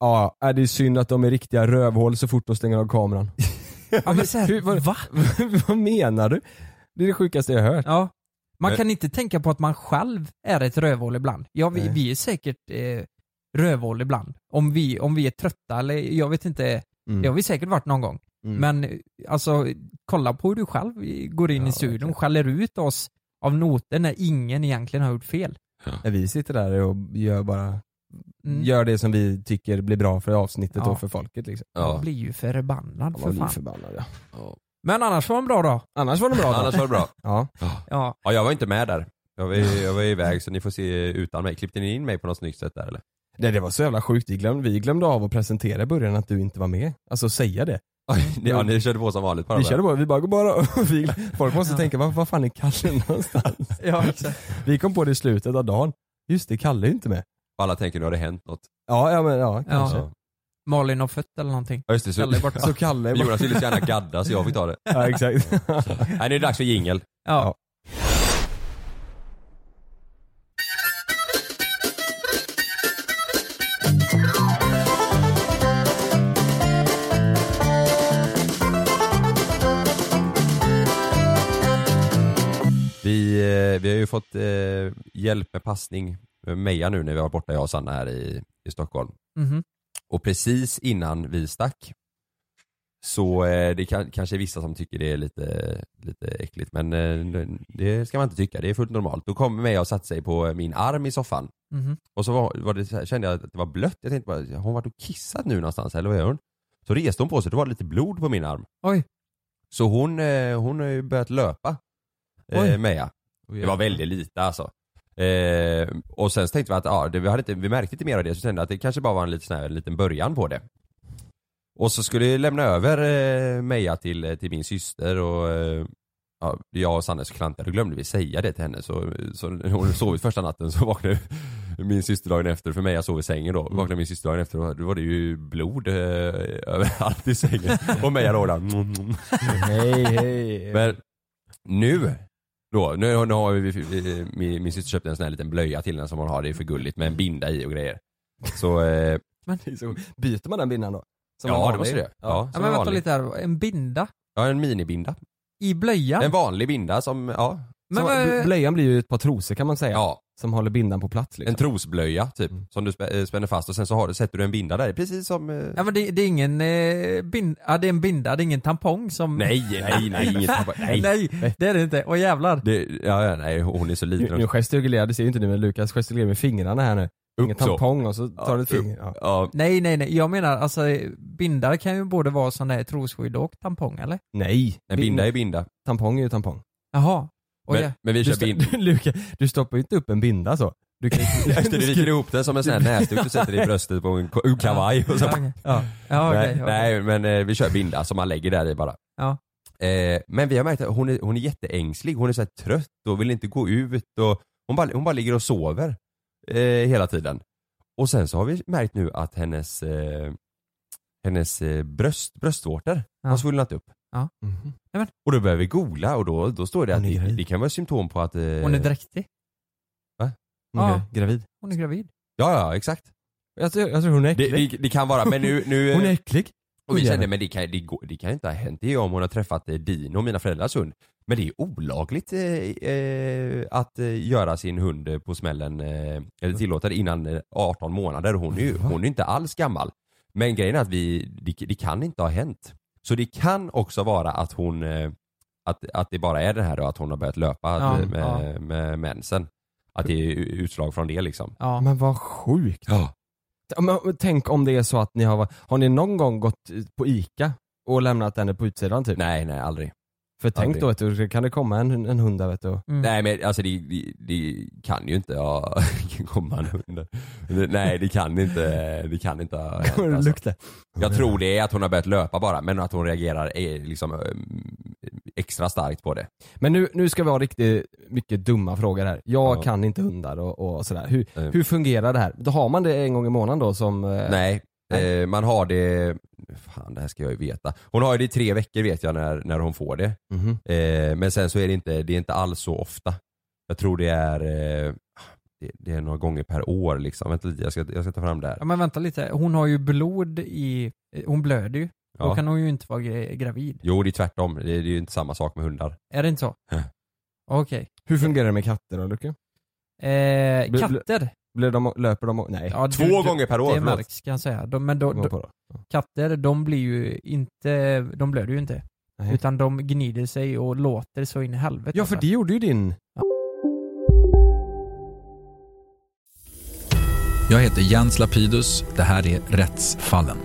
Ja, är det är synd att de är riktiga rövhål så fort de stänger av kameran. ja men så här, Hur- vad- va? Vad menar du? Det är det sjukaste jag har hört. Ja. Man Men- kan inte tänka på att man själv är ett rövhål ibland. Ja, vi, Nej. vi är säkert eh, rövhål ibland. Om vi, om vi är trötta eller jag vet inte, Mm. det har vi säkert varit någon gång. Mm. Men eh, alltså, kolla på hur du själv går in Ja, i studion, verkligen. skäller ut oss av noter när ingen egentligen har gjort fel. När vi sitter där och gör bara Mm. Gör det som vi tycker blir bra för avsnittet Ja. och för folket liksom. Man Ja. blir ju förbannad Man för blir fan. förbannad ja. Ja. Men annars var det en bra dag. Annars var det bra Annars var det bra. Ja. Ja. Ja, jag var inte med där. Jag var, jag var iväg så ni får se utan mig. Klippte ni in mig på något snyggt sätt där eller? Det, det var så jävla sjukt, vi glömde, vi glömde av att presentera i början att du inte var med. Alltså säga det. Ja, ni körde på som vanligt bara. Vi körde bara, vi bara går bara och vi, Folk måste tänka, vad, vad fan är Kalle någonstans? ja, exakt. Vi kom på det i slutet av dagen. Just det, Kalle är inte med. Alla tänker nu har det hänt något. Ja, ja men ja, kanske. Ja. Malin har fött eller någonting. Ja just det, så, Kalle är borta. Så Kalle är bara... Jonas ville så gärna gadda så jag fick ta det. Ja exakt. Nej nu är det dags för jingel. Ja. Vi, eh, vi har ju fått eh, hjälp med passning Meja nu när vi var borta jag och Sanna här i, i Stockholm. Mhm. Och precis innan vi stack så eh, det kan, kanske är vissa som tycker det är lite, lite äckligt men eh, det ska man inte tycka, det är fullt normalt. Då kom Meja och satte sig på min arm i soffan Mhm. och så var, var det, så här- kände jag att det var blött. Jag tänkte bara, har hon varit och kissat nu någonstans eller vad gör hon? Så reste hon på sig, då var det lite blod på min arm. Oj. Så hon, eh, hon har ju börjat löpa, eh, Meja. Det var väldigt lite alltså. Eh, och sen så tänkte vi att ja, det, vi, hade inte, vi märkte inte mer av det så kände att det kanske bara var en liten, sån här, en liten början på det. Och så skulle jag lämna över eh, Meja till, till min syster och, eh, ja, jag och Sanne så klantade, då glömde vi säga det till henne så, så hon sovit första natten så vaknade min syster dagen efter, för mig jag sov i sängen då, vaknade min syster dagen efter och då var det ju blod eh, överallt i sängen och Meja låg där. Hej hej. Men nu då, nu, nu har vi, vi, min, min syster köpt en sån här liten blöja till den som hon har, det är för gulligt med en binda i och grejer. Så, eh, Men, så, byter man den bindan då? Som en ja det måste det. Ja, Ja, som men en vänta lite här, en binda? Ja en minibinda. I blöjan? En vanlig binda som, ja. Men Som- vad- Blöjan blir ju ett par trosor kan man säga. Ja, Som håller bindan på plats liksom. en trosblöja typ, Mm. som du eh, spänner fast och sen så har, du- sätter du en binda där, precis som... Eh... Ja men det, det är ingen eh, bind, ja, det är en binda, det är ingen tampong som... Nej, nej, nej, inget nej. nej, det är det inte. Och jävlar. Det, ja, ja, nej, hon är så Nu, liten nu också. gestikulerar, det ser ju inte ni men Lukas gestikulerar med fingrarna här nu. Ingen Upp så. tampong och så tar du ett finger. Ja. Ja, Nej nej nej, jag menar alltså bindar kan ju både vara sån där trosskydd och tampong eller? Nej, en binda är binda. tampong är ju tampong. Jaha. Men, ja. men vi Du, kör sto- binda. Lukas, du stoppar ju inte upp en binda så. Du kan du viker ihop den som en sån här näsduk du sätter i bröstet på en kavaj och så. Ja, okej. ja. ja okej. nej, okej. nej men eh, vi kör binda som man lägger där i bara. Ja. Eh, men vi har märkt att hon är, hon är jätteängslig, hon är så trött och vill inte gå ut och hon bara, hon bara ligger och sover eh, hela tiden. Och sen så har vi märkt nu att hennes, eh, hennes eh, bröst, bröstvårtor Ja. har svullnat upp. Mhm. Och då börjar vi googla och då, då står det Hon att är det, det kan vara symptom på att... Eh, Hon är dräktig. Hon är Ja. gravid. Hon är gravid. Ja, ja exakt. Jag tror, jag tror hon är Det, äcklig. det, det kan vara, men nu... nu Hon är äcklig. Och vi Hon kände, men det kan, det, går, det kan inte ha hänt. Det är om hon har träffat eh, Dino, mina föräldrars hund. Men det är olagligt eh, eh, att eh, göra sin hund eh, på smällen, eh, eller tillåta det innan eh, 18 månader. Hon är ju hon är inte alls gammal. Men grejen är att vi, det, det kan inte ha hänt. Så det kan också vara att hon, eh, att, att det bara är det här då, att hon har börjat löpa Ja, eh, med, ja. med mensen. Att det är utslag från det liksom. Ja. Men vad sjukt. Ja. Men, tänk om det är så att ni har, har ni någon gång gått på ICA och lämnat henne på utsidan typ? Nej, nej aldrig. För tänk aldrig. då vet du, kan det komma en, en hund där vet du? Mm. Nej men alltså det, det, det kan ju inte ha komma en hund. Det- Nej det kan inte, det kan inte ha hänt, det alltså. lukta? Jag tror det är att hon har börjat löpa bara men att hon reagerar eh, liksom eh, extra starkt på det. Men nu, nu ska vi ha riktigt mycket dumma frågor här. Jag Ja. kan inte hundar och, och sådär. Hur, Nej. hur fungerar det här? Då har man det en gång i månaden då som... Nej, eh, man har det, fan det här ska jag ju veta. Hon har ju det i tre veckor vet jag när, när hon får det. mhm. Eh, men sen så är det inte, det är inte alls så ofta. Jag tror det är, eh, det, det är några gånger per år liksom. Vänta lite, jag ska, jag ska ta fram det här. Ja men vänta lite, hon har ju blod i, hon blöder ju. Då Ja. kan hon ju inte vara gra- gravid. Jo det är tvärtom, det är, det är ju inte samma sak med hundar. Är det inte så? Okej. Hur fungerar det med katter då Luke? Eh, katter? Blir de, löper de, nej. Ja, Två du- gånger per år, Det märks kan jag säga. De, men då, då, katter, de blir ju inte, de blöder ju inte. Nej. Utan de gnider sig och låter så in i helvete. Ja för alltså. det gjorde ju din... Jag heter Jens Lapidus. Det här är Rättsfallen.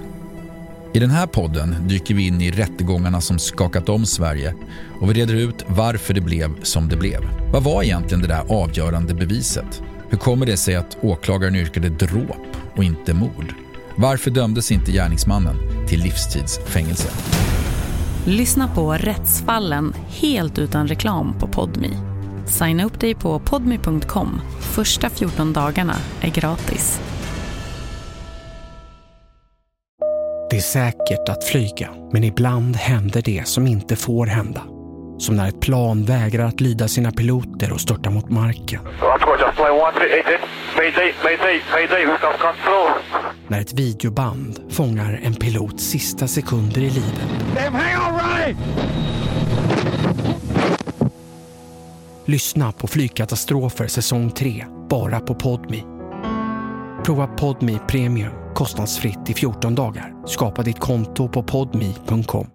I den här podden dyker vi in i rättegångarna som skakat om Sverige och vi reder ut varför det blev som det blev. Vad var egentligen det där avgörande beviset? Hur kommer det sig att åklagaren yrkade dråp och inte mord? Varför dömdes inte gärningsmannen till livstidsfängelse? Lyssna på Rättsfallen helt utan reklam på Podmi. Signa upp dig på podmi.com. Första 14 dagarna är gratis. Det är säkert att flyga, men ibland händer det som inte får hända. Som när ett plan vägrar att lyda sina piloter och störtar mot marken. När ett videoband fångar en pilots sista sekunder i livet. Lyssna på Flygkatastrofer säsong 3, bara på Podmi. Prova Podmi Premium kostnadsfritt i 14 dagar. Skapa ditt konto på podmi.com.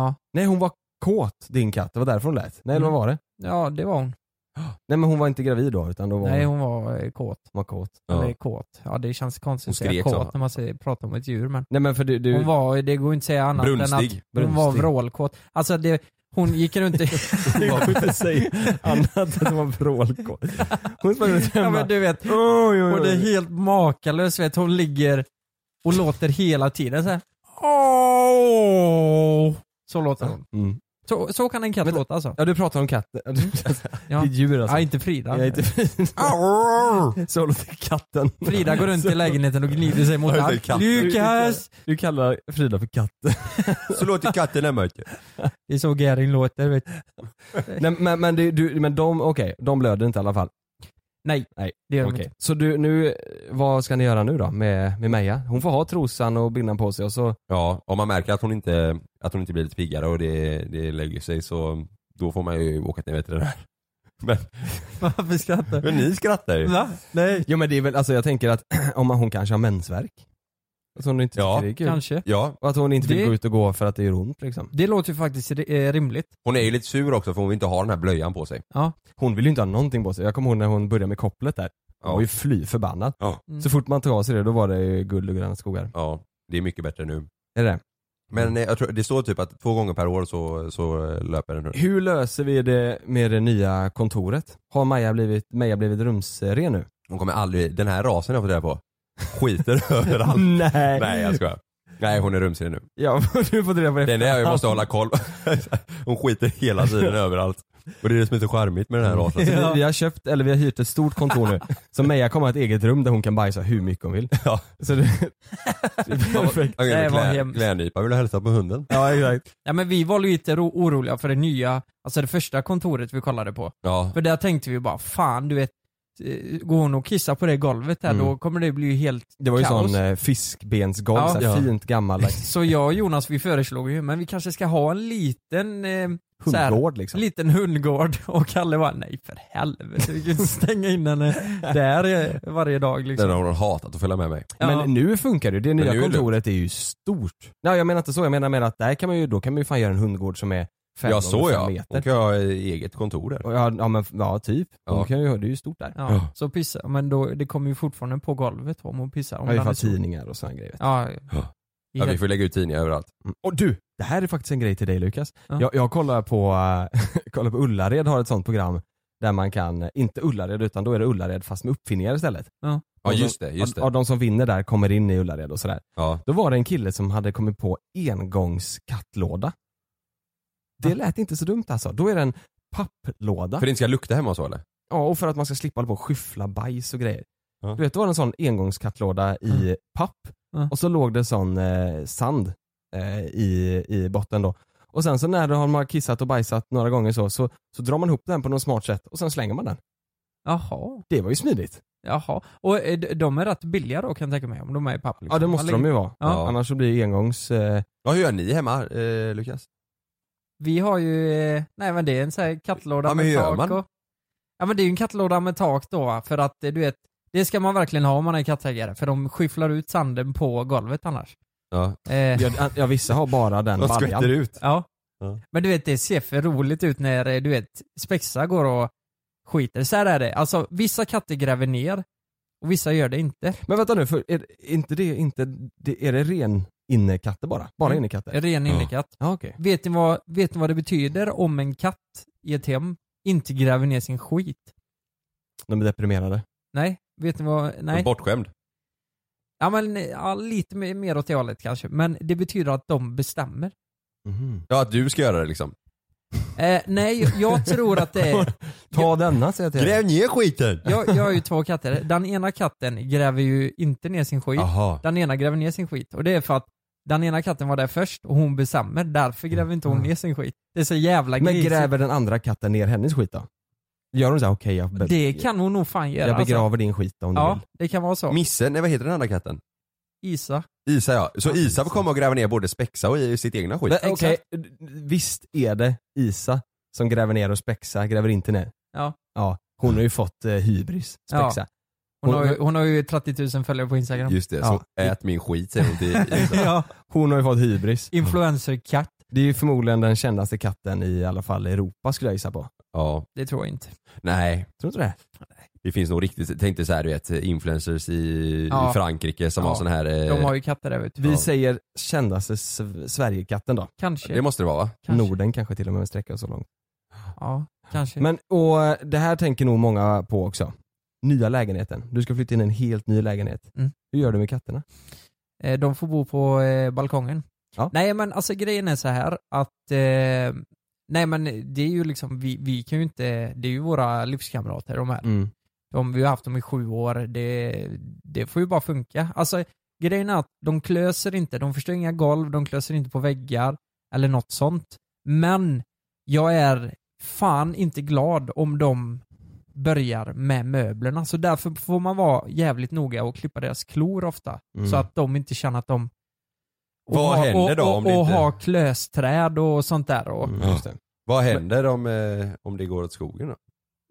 Ja. Nej hon var kåt din katt, det var därför hon lät. Nej eller vad var det? Ja det var hon. Nej men hon var inte gravid då utan då var Nej hon, hon var eh, kåt. var kåt. Eller kåt. Ja det känns konstigt Hon att säga skrek kåt så. när man säger, pratar om ett djur men Nej men för du, du hon var, det går inte att säga annat än Brunstig. att hon var Brunstig. vrålkåt. Alltså det, hon gick runt i... det går inte att säga annat än att hon var vrålkåt. Hon sprang runt ja hemma. men du vet, Oj, oj, och det är helt makalöst vet hon ligger och låter hela tiden så här. Åh! Så låter hon. Mm. Så, så kan en katt Vänta. låta alltså. Ja du pratar om katter, Ja. det är djur alltså. Ja, inte Frida. Ja, inte Frida. Så låter katten. Frida går runt i lägenheten och gnider sig mot allt. katten. Lukas! Du kallar Frida för katten. Så låter katten hemma ute. Det är så Gering låter vet du. Nej, men, men, det, du, men de, okej, de blöder inte i alla fall. Nej, Nej, det gör de okej. inte. Så du, nu, vad ska ni göra nu då med, med Meja? Hon får ha trosan och bindan på sig och så, Ja, om man märker att hon inte, att hon inte blir lite piggare och det, det lägger sig så då får man ju åka till veterinär. Men, Varför skrattar men ni skrattar ju. Va? Nej. jo men det är väl, alltså jag tänker att om hon kanske har mensvärk. Att hon inte Ja, tycker det är kul. Kanske. Ja, Och att hon inte vill Det- gå ut och gå för att det gör ont liksom. Det låter ju faktiskt eh, rimligt. hon är ju lite sur också för hon vill inte ha den här blöjan på sig. Ja. Hon vill ju inte ha någonting på sig. Jag kommer ihåg när hon började med kopplet där. Hon var ju fly förbannad. Ja. Mm. Så fort man tog av sig det då var det ju guld och gröna skogar. Ja, det är mycket bättre nu. Är det Men eh, jag tror, det står typ att två gånger per år så, så eh, löper den. Hur löser vi det med det nya kontoret? Har Maja blivit, Meja blivit rumsren nu? Hon kommer aldrig, den här rasen jag har fått reda på, skiter överallt. Nej. Nej jag skojar. Nej hon är rumsren nu. Ja, du får reda på det. Det är att jag måste hålla koll. Hon skiter hela tiden överallt. Och det är det som är så charmigt med den här rasen. Så vi, har köpt, eller vi har hyrt ett stort kontor nu. Så Meja kommer ha ett eget rum där hon kan bajsa hur mycket hon vill. Ja. Så det, det är perfekt. Det klä, vill du hälsa på hunden? Ja exakt. Ja men vi var lite ro- oroliga för det nya, alltså det första kontoret vi kollade på. Ja. För där tänkte vi bara, fan du vet, går hon och kissar på det golvet där Mm. då kommer det bli helt Det var ju kaos. sån eh, fiskbensgolv, Ja. så här Ja. fint gammalt. Så jag och Jonas vi föreslog ju, men vi kanske ska ha en liten eh, här, Hundgård En liksom. liten hundgård och Kalle var nej för helvete, vi kan inte stänga in henne där eh, varje dag liksom. Den har hon hatat att följa med mig. Ja. Men nu funkar det, det nya nu är kontoret är ju stort. Nej jag menar inte så, jag menar med att där kan man ju, då kan man ju fan göra en hundgård som är fem Ja gånger så fem ja. meter. Hon kan ha eget kontor där. Ja, ja men ja typ. Ja. Hon kan ju, det är ju stort där. Ja, Ja. så pissa, men då, det kommer ju fortfarande på golvet om hon pissar. Om Ja, ifall tidningar och sådana grejer. Ja, Ja. Ja, vi får lägga ut tidningar överallt. Mm. Och du, det här är faktiskt en grej till dig Lukas. Ja. Jag, jag kollar på, äh, kollar på Ullared har ett sånt program där man kan, eh, inte Ullared utan då är det Ullared fast med uppfinningar istället. Ja. Ja just det, just och det. de som vinner där kommer in i Ullared och sådär. Ja. Då var det en kille som hade kommit på engångskattlåda. Det lät inte så dumt alltså. Då är det en papplåda. För det inte ska lukta hemma och så eller? Ja, och för att man ska slippa hålla på och skyffla bajs och grejer. Ja. Du vet, det var en sån engångskattlåda i papp Ja. och så låg det sån eh, sand eh, i, i botten då. Och sen så när du har kissat och bajsat några gånger så, så, så drar man ihop den på något smart sätt och sen slänger man den. Jaha. Det var ju smidigt. Jaha. Och eh, de är rätt billiga då kan jag tänka mig om de är i papp liksom. Ja det måste Eller- de ju vara. Ja. Annars så blir det engångs... Eh, Ja hur gör ni hemma eh, Lukas? Vi har ju, eh, nej men det är en sån här kattlåda Ja, men hur med gör tak man? och, Ja men det är ju en kattlåda med tak då för att eh, du vet, det ska man verkligen ha om man är kattägare för de skyfflar ut sanden på golvet annars. Ja. Eh, ja, ja vissa har bara den De baljan. skvätter ut. ja. Ja. Men du vet det ser för roligt ut när eh, du vet Spexa går och skiter. Så här är det, alltså vissa katter gräver ner och vissa gör det inte. Men vänta nu, för är inte det inte, det, är det ren innekatter bara? Bara Mm. innekatter? Ren Ja. innekatt. Ja okej. Vet ni, vad, vet ni vad det betyder om en katt i ett hem inte gräver ner sin skit? De är deprimerade. Nej, vet ni vad, nej. Bortskämd. Ja men ja, lite mer mer åt det hållet kanske, men det betyder att de bestämmer. Mhm. Ja att du ska göra det liksom. Eh, nej, jag tror att det är... Ta denna säger jag till dig. Gräv ner skiten! Jag, jag har ju två katter. Den ena katten gräver ju inte ner sin skit. Jaha. Den ena gräver ner sin skit. Och det är för att den ena katten var där först och hon bestämmer, därför gräver inte hon ner sin skit. Det är så jävla Men grisigt. gräver den andra katten ner hennes skit då? Gör hon såhär, okej jag, Det kan hon nog fan göra. jag begraver alltså. din skit om du Ja, vill. det kan vara så. Misse, nej vad heter den andra katten? Isa. Isa ja. Så Isa får komma och gräva ner både spexa och i sitt egna skit. Men, Okej, visst är det Isa som gräver ner och Spexa gräver inte ner? Ja. Ja, hon har ju fått eh, hybris. Spexa. Hon, har ju, hon har ju 30 000 följare på Instagram. Just det, Ja. så ät min skit säger hon till ja. Hon har ju fått hybris. Influencer-katt. Det är ju förmodligen den kändaste katten i alla fall i Europa skulle jag gissa på. Ja. Det tror jag inte. Nej. Tror du inte det? Det finns nog riktigt, tänkte så här, du vet influencers i, Ja. i Frankrike som Ja. har sån här... eh, De har ju katter där vet du. Vi säger kändaste Sv- Sverigekatten då. Kanske. Det måste det vara va? Kanske. Norden kanske till och med sträcker så långt. Ja, kanske. Men och eh, det här tänker nog många på också. Nya lägenheten. Du ska flytta in i en helt ny lägenhet. Mm. Hur gör du med katterna? Eh, De får bo på eh, balkongen. Ja. Nej men alltså grejen är så här att eh, Nej men det är ju liksom, vi, vi kan ju inte, det är ju våra livskamrater de här. Mm. De, vi har haft dem i sju år, det, det får ju bara funka. Alltså grejen är att de klöser inte, de förstör inga golv, de klöser inte på väggar eller något sånt. Men jag är fan inte glad om de börjar med möblerna. Så därför får man vara jävligt noga och klippa deras klor ofta. Mm. Så att de inte känner att de och Vad ha- händer då och, om och, det och inte- ha klösträd och sånt där och, Ja. Vad händer om, eh, om det går åt skogen då?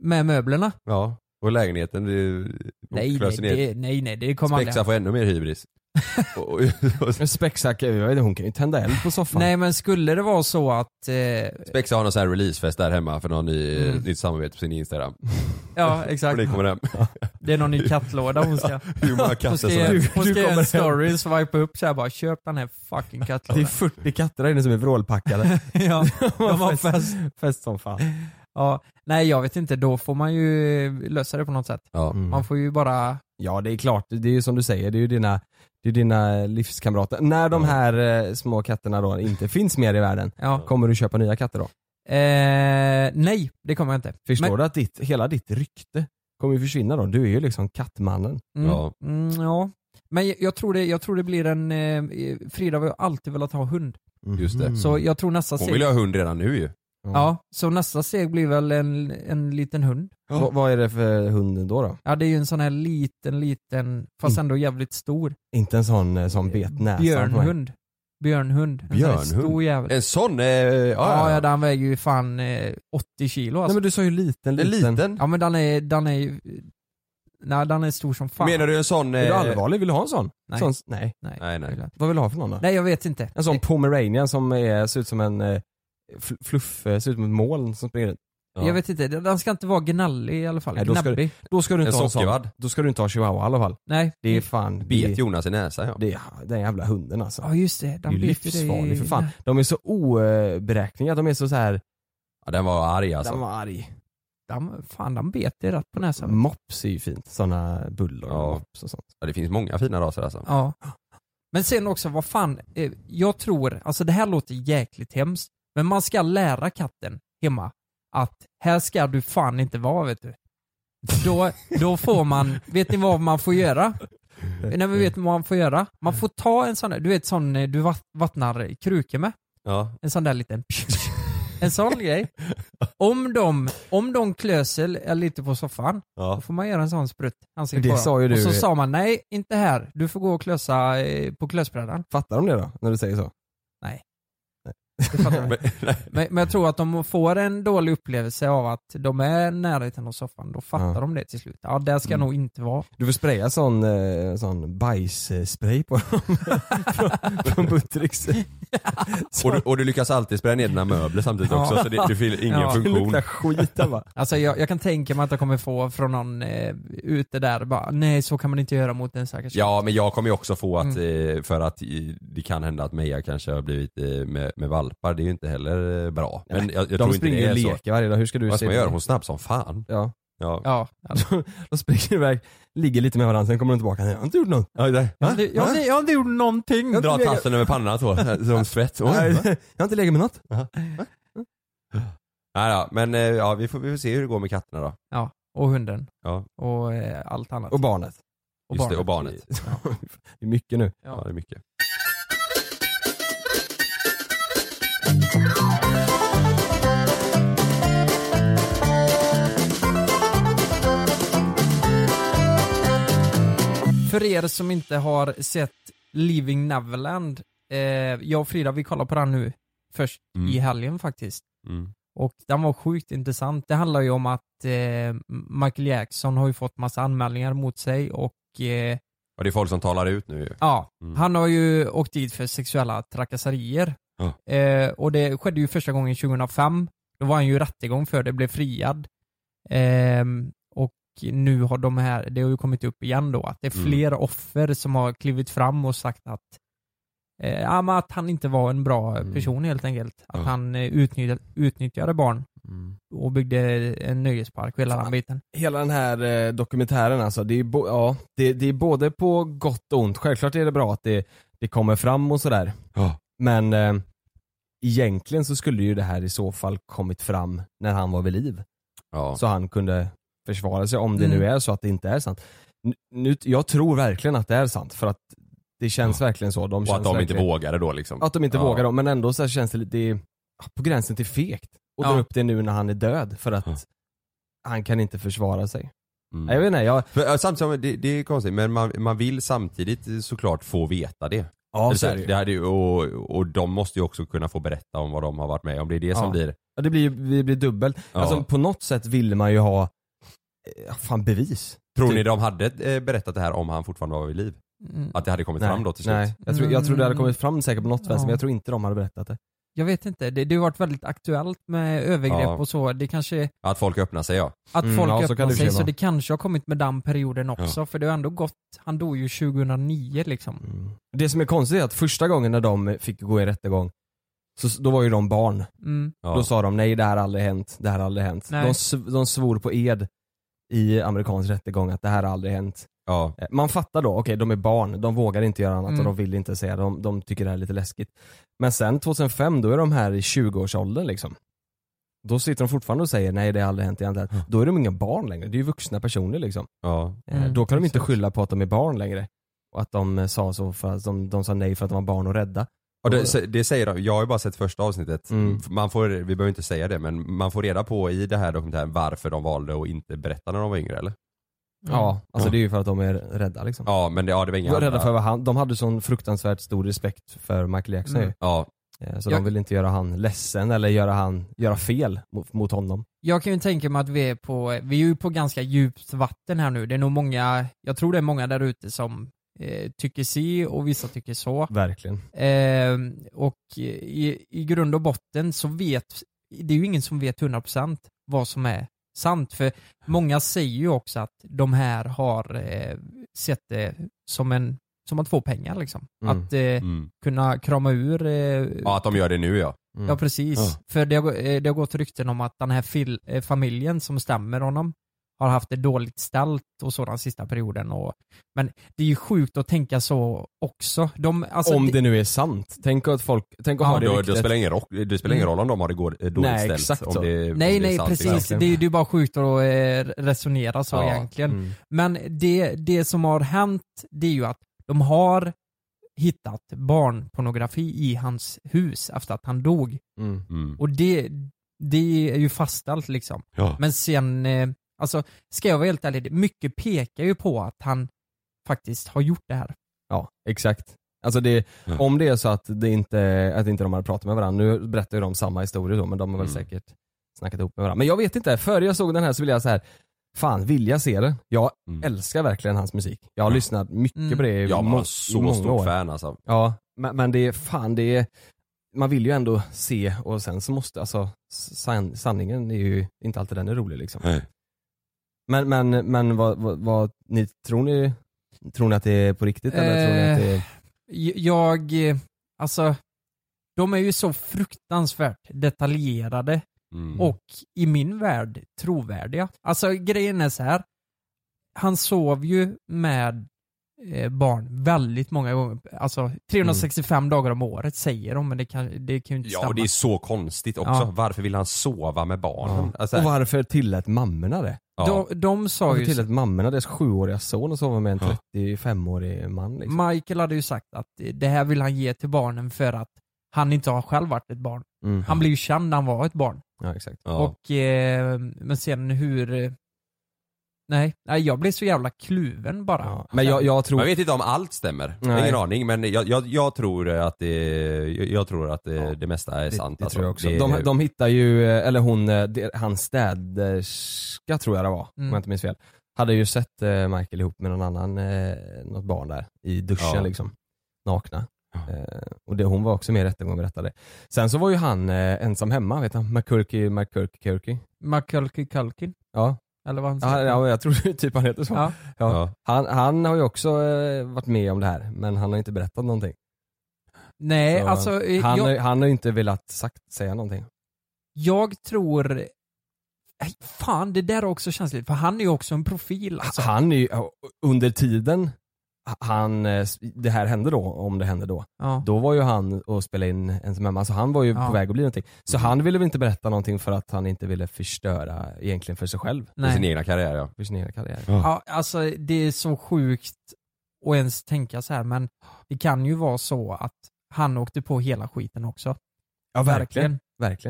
med möblerna. Ja, och lägenheten, det, Nej, nej, det, nej, nej, det kommer Spexa får ännu mer hybris. Och- och- Men Spexack, jag vet inte, hon kan ju tända eld på soffan. Nej men skulle det vara så att, eh, Spexa har någon sån här releasefest där hemma för någon ny, Mm. nytt samarbete på sin Instagram. ja exakt. Och ni kommer hem. Det är någon ny kattlåda hon ska... Hur många katter som helst. hon Du ska göra en story, swipa upp såhär bara köp den här fucking Det är kattlådan. 40 katter där inne som är vrålpackade. ja, de har fest. fest som fan. Ja, nej jag vet inte, då får man ju lösa det på något sätt. Ja. Mm. Man får ju bara, Ja det är klart, det är ju som du säger, det är ju dina, det är dina livskamrater. När de här eh, små katterna då inte finns mer i världen, ja. kommer du köpa nya katter då? Eh, nej, det kommer jag inte. Förstår Men- du att ditt, hela ditt rykte kommer ju försvinna då? Du är ju liksom kattmannen. Mm, Ja. Mm, ja. Men jag, jag, tror det, jag tror det blir en, eh, Frida har ju alltid velat ha hund. Just det. Mm. Så jag tror nästa Hon vill ju ha hund redan nu ju. Ja, så nästa steg blir väl en, en liten hund. Va- vad är det för hund då? då? Ja det är ju en sån här liten, liten, fast Mm. ändå jävligt stor. Inte en sån eh, som bet näsan på mig. Björnhund. Björnhund. En sån här Björnhund? Stor jävel. En sån? Eh, ja, Ja, ja, ja, den väger ju fan eh, 80 kilo Nej alltså. men du sa ju liten, En liten. liten? Ja men den är, den är ju, nej den är stor som fan. Menar du en sån? Är du eh, allvarlig? Vill du ha en sån? Nej. sån nej. Nej. Nej, nej. Vad vill du ha för någon då? Nej jag vet inte. En sån pomeranian som är, ser ut som en eh, fluff, ser ut som ett moln som springer runt. Ja. Jag vet inte, den ska inte vara gnallig i alla fall. Nej, då ska Gnabbig. Då ska du inte En ha en sån. sockervadd? Då ska du inte ha chihuahua i alla fall. Nej. Det är fan, det, Bet Jonas i näsan ja. det är den jävla hunden alltså. Ja just det, det är livsfarlig för fan. De är så oberäkneliga, de är så, så här. ja den var arg alltså. den var arg. Den, fan den bet dig rätt på näsan. Mops är ju fint, såna bullar och Ja. mops och sånt. Ja, det finns många fina raser alltså. Ja. Men sen också, vad fan, eh, jag tror, alltså det här låter jäkligt hemskt, men man ska lära katten hemma att här ska du fan inte vara vet du. Då, då får man, vet ni vad man får göra? Nej men vet ni vad man får göra? Man får ta en sån där, du vet sån eh, du vatt- vattnar krukor med. Ja. En sån där liten En sån grej. Om de, om de klöser lite på soffan, då Ja. får man göra en sån sprutt Det sa ju du- Och så sa man nej, inte här. Du får gå och klösa eh, på klösbrädan. Fattar de det då, när du säger så? Nej. Det jag inte. men, men jag tror att de får en dålig upplevelse av att de är närheten av soffan, då fattar Ja. de det till slut. Ja, där ska Mm. nog inte vara. Du får spraya sån, eh, sån bajsspray på dem från, från Buttricks. Och, du, och du lyckas alltid spraya ner dina möbler samtidigt Ja. också så det, det fyller ingen Ja. Det funktion. luktar skit där bara. Alltså jag, jag kan tänka mig att jag kommer få från någon eh, ute där bara, nej så kan man inte göra mot en stackars Ja men jag kommer ju också få att, Mm. eh, för att eh, det kan hända att Meja kanske har blivit eh, med, med valpar, det är ju inte heller eh, bra. Men jag, jag de springer och leker varje dag, hur ska du Vad ska man göra? Hon snabb som fan. Ja. Ja. Ja, De springer iväg, ligger lite med varandra, sen kommer de tillbaka, jag har inte gjort något. Ja, det, jag, har inte- jag, har inte- jag har inte gjort någonting. Dra tassen över pannan så, som svett. Oj, Nej, jag har inte legat med något. Nej, ja, men eh, ja, vi, får, vi får se hur det går med katterna då. Ja, och hunden. Ja. Och eh, allt annat. Och barnet. Och Just det, och barnet. Det är mycket nu. Ja, det är mycket. För er som inte har sett Living Neverland, eh, jag och Frida vi kollar på den nu först Mm. i helgen faktiskt. Mm. Och den var sjukt intressant. Det handlar ju om att eh, Michael Jackson har ju fått massa anmälningar mot sig och eh, Och det är folk som talar ut nu ju. ja, Mm. han har ju åkt dit för sexuella trakasserier. Eh, och det skedde ju första gången 2005. Då var han ju i rättegång för det, blev friad. Och nu har de här, det har ju kommit upp igen då, att det är Mm. flera offer som har klivit fram och sagt att eh, ja, att han inte var en bra person helt enkelt. Att Mm. Ja. han eh, utnyttjade, utnyttjade barn och byggde en nöjespark och hela den biten. Hela den här eh, dokumentären alltså, det är, bo- ja, det, det är både på gott och ont. Självklart är det bra att det, det kommer fram och sådär. Men eh, egentligen så skulle ju det här i så fall kommit fram när han var vid liv. Så han kunde försvara sig om det Mm. nu är så att det inte är sant. Nu, jag tror verkligen att det är sant för att det känns verkligen så. De Och att de inte vågade då liksom. Att de inte Ja. vågar då, men ändå så känns det lite det på gränsen till fegt. Och Ja. dra upp det nu när han är död för att han kan inte försvara sig. Mm. Jag vet inte, jag, För, ja, samtidigt, som- det, det är konstigt men man, man vill samtidigt såklart få veta det. Ja, det det hade ju och, och de måste ju också kunna få berätta om vad de har varit med om. Det är det som Ja. blir... Ja, det blir, det blir dubbelt. Ja. Alltså på något sätt vill man ju ha, fan bevis. Tror Typ. ni de hade eh, berättat det här om han fortfarande var vid liv? Mm. Att det hade kommit Nej, fram då till slut? Nej, jag tror, jag tror det hade kommit fram säkert på något Ja. vänster men jag tror inte de hade berättat det. Jag vet inte, det, det har varit väldigt aktuellt med övergrepp Ja. och så. Det kanske, Att folk öppnar sig ja. att Mm, folk ja, öppnar sig, så det kanske har kommit med den perioden också. För det har ändå gått, han dog ju 2009 liksom. Mm. Det som är konstigt är att första gången när de fick gå i rättegång, så, då var ju de barn. Mm. Ja. Då sa de nej det här har aldrig hänt, det här har aldrig hänt. De, de svor på ed i amerikansk rättegång att det här har aldrig hänt. Ja. Eh, Man fattar då, okej de är barn, de vågar inte göra annat Mm. och de vill inte säga, de, de tycker det här är lite läskigt. Men sen 2005, då är de här i 20-årsåldern liksom. Då sitter de fortfarande och säger nej det har aldrig hänt egentligen. Då är de inga barn längre, det är ju vuxna personer liksom. Ja. Eh, Mm, då kan de inte skylla på att de är barn längre. Och att de eh, sa så för att de, de sa nej för att de var barn och rädda. Och det, det säger de, jag har ju bara sett första avsnittet. Mm. Man får, vi behöver inte säga det men man får reda på i det här dokumentären varför de valde att inte berätta när de var yngre eller? Ja, alltså Ja. det är ju för att de är rädda liksom. Ja men det, ja, det var De inga var rädda för vad han, de hade sån fruktansvärt stor respekt för Michael Jackson Mm. ju. Ja. Eh, Så Jag- de vill inte göra han ledsen eller göra han, göra fel mot, mot honom. Jag kan ju tänka mig att vi är på, vi är ju på ganska djupt vatten här nu. Det är nog många, jag tror det är många där ute som eh, tycker si och vissa tycker så. Verkligen. Eh, och i, i grund och botten så vet, det är ju ingen som vet 100% vad som är sant. För många säger ju också att de här har eh, sett det som en som att få pengar liksom. Mm. Att eh, Mm. kunna krama ur eh, Ja att de gör det nu ja. Mm. Ja precis. Ja. För det har, eh, det har gått rykten om att den här fil, eh, familjen som stämmer honom har haft det dåligt ställt och så den sista perioden. Och, men det är ju sjukt att tänka så också. De, alltså, om det nu är sant. Tänk att folk, tänk att Ja, ha det då, ryktet. spelar ingen rock, det spelar ingen Mm. roll om de har det går- dåligt Nej, ställt. exakt om så. det, om Nej det är nej sant, precis, det är ju det bara sjukt att eh, resonera så Ja. egentligen. Mm. Men det, det som har hänt, det är ju att de har hittat barnpornografi i hans hus efter att han dog. Mm. Mm. Och det, det är ju fastställt liksom. Ja. Men sen, eh, alltså ska jag vara helt ärlig, mycket pekar ju på att han faktiskt har gjort det här. Ja, exakt. Alltså det, Ja. om det är så att, det inte, att inte de hade pratat med varandra, nu berättar ju de samma historia då men de har väl Mm. säkert snackat ihop med varandra. Men jag vet inte, före jag såg den här så ville jag så här fan vill jag se det? Jag Mm. älskar verkligen hans musik. Jag har Ja. lyssnat mycket Mm. på det i, Jag må- var i så många stor år. fan alltså. Ja, men, men det är fan det är, man vill ju ändå se och sen så måste, alltså san, sanningen är ju inte alltid den är rolig liksom. Nej. Men, men, men vad, vad, vad ni, tror ni, tror ni att det är på riktigt eller tror ni att det är J- Jag, eh, alltså, de är ju så fruktansvärt detaljerade Mm. och i min värld trovärdiga. Alltså grejen är så här. han sov ju med eh, barn väldigt många gånger, alltså 365 dagar om året säger de men det kan, det kan ju inte Ja stämma. och det är så konstigt också. Ja. Varför vill han sova med barnen? Ja. Alltså, och varför tillät mammorna det? Ja. de, de sa ju, tillät mammorna deras sjuåriga son att sova med en Ja. 35-årig man liksom? Michael hade ju sagt att det här vill han ge till barnen för att han inte har själv varit ett barn. Mm. Han blev ju känd när han var ett barn. Ja exakt. Ja. Och, eh, men sen hur... Nej, nej, jag blev så jävla kluven bara. Ja. Men jag, jag tror... Man vet inte om allt stämmer. Jag har. Ingen aning men jag, jag, jag tror att det, jag, tror att det, det mesta är det, sant. det alltså. tror jag också. Det- De, de hittar ju, eller hon, eh, det- hans städerska tror jag det var, Mm. om jag inte minns fel. Hade ju sett eh, Michael ihop med någon annan, eh, något barn där i duschen Ja. liksom. Nakna. Och det, hon var också med i rättegången och berättade. Sen så var ju han ensam hemma, vet han? McCurky, McCurky, Curky. Makulki Kulkin? Ja. Eller vad han Ja, säger? ja, jag tror typ han heter så. Ja. Ja. Han, han har ju också eh, varit med om det här, men han har inte berättat någonting. Nej, Så alltså eh, han, jag, har, han har ju inte velat sagt, säga någonting. jag tror... Fan, det där är också känsligt, för han är ju också en profil alltså. Han är ju, under tiden han, eh, det här hände då, om det hände då, Ja. då var ju han och spelade in Ensam hemma, så han var ju Ja. på väg att bli någonting. Så han ville väl inte berätta någonting för att han inte ville förstöra egentligen för sig själv. Nej. För sin egna karriär ja. För sin egna karriär. Ja, alltså det är så sjukt att ens tänka så här, men det kan ju vara så att han åkte på hela skiten också. Ja, verkligen. Verkligen.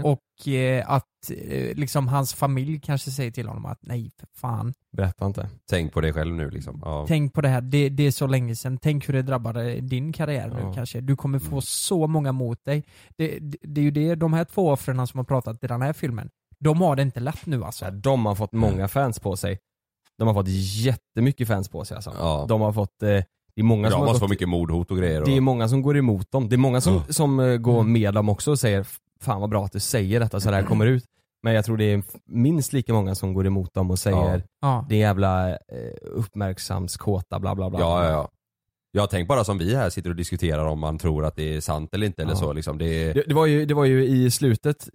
Och eh, att eh, liksom hans familj kanske säger till honom att nej, för fan. Berätta inte. Tänk på dig själv nu liksom. Ja. Tänk på det här, det, det är så länge sedan. Tänk hur det drabbade din karriär nu Ja. kanske. Du kommer Mm. få så många mot dig. Det, det, det är ju det, de här två offren som har pratat i den här filmen, de har det inte lätt nu alltså. De har fått många fans på sig. De har fått jättemycket fans på sig alltså. De har fått, eh, det är många De som har gått, mycket mordhot och grejer. Och... Det är många som går emot dem. Det är många som, Ja. som eh, går Mm. med dem också och säger Fan vad bra att du säger detta så det här kommer ut. Men jag tror det är minst lika många som går emot dem och säger Ja. Det är jävla eh, uppmärksamskåta bla bla bla. Ja, ja, ja. Jag tänk bara som vi här sitter och diskuterar om man tror att det är sant eller inte eller Ja. så liksom. Det. Det, det, var ju, det var ju i slutet,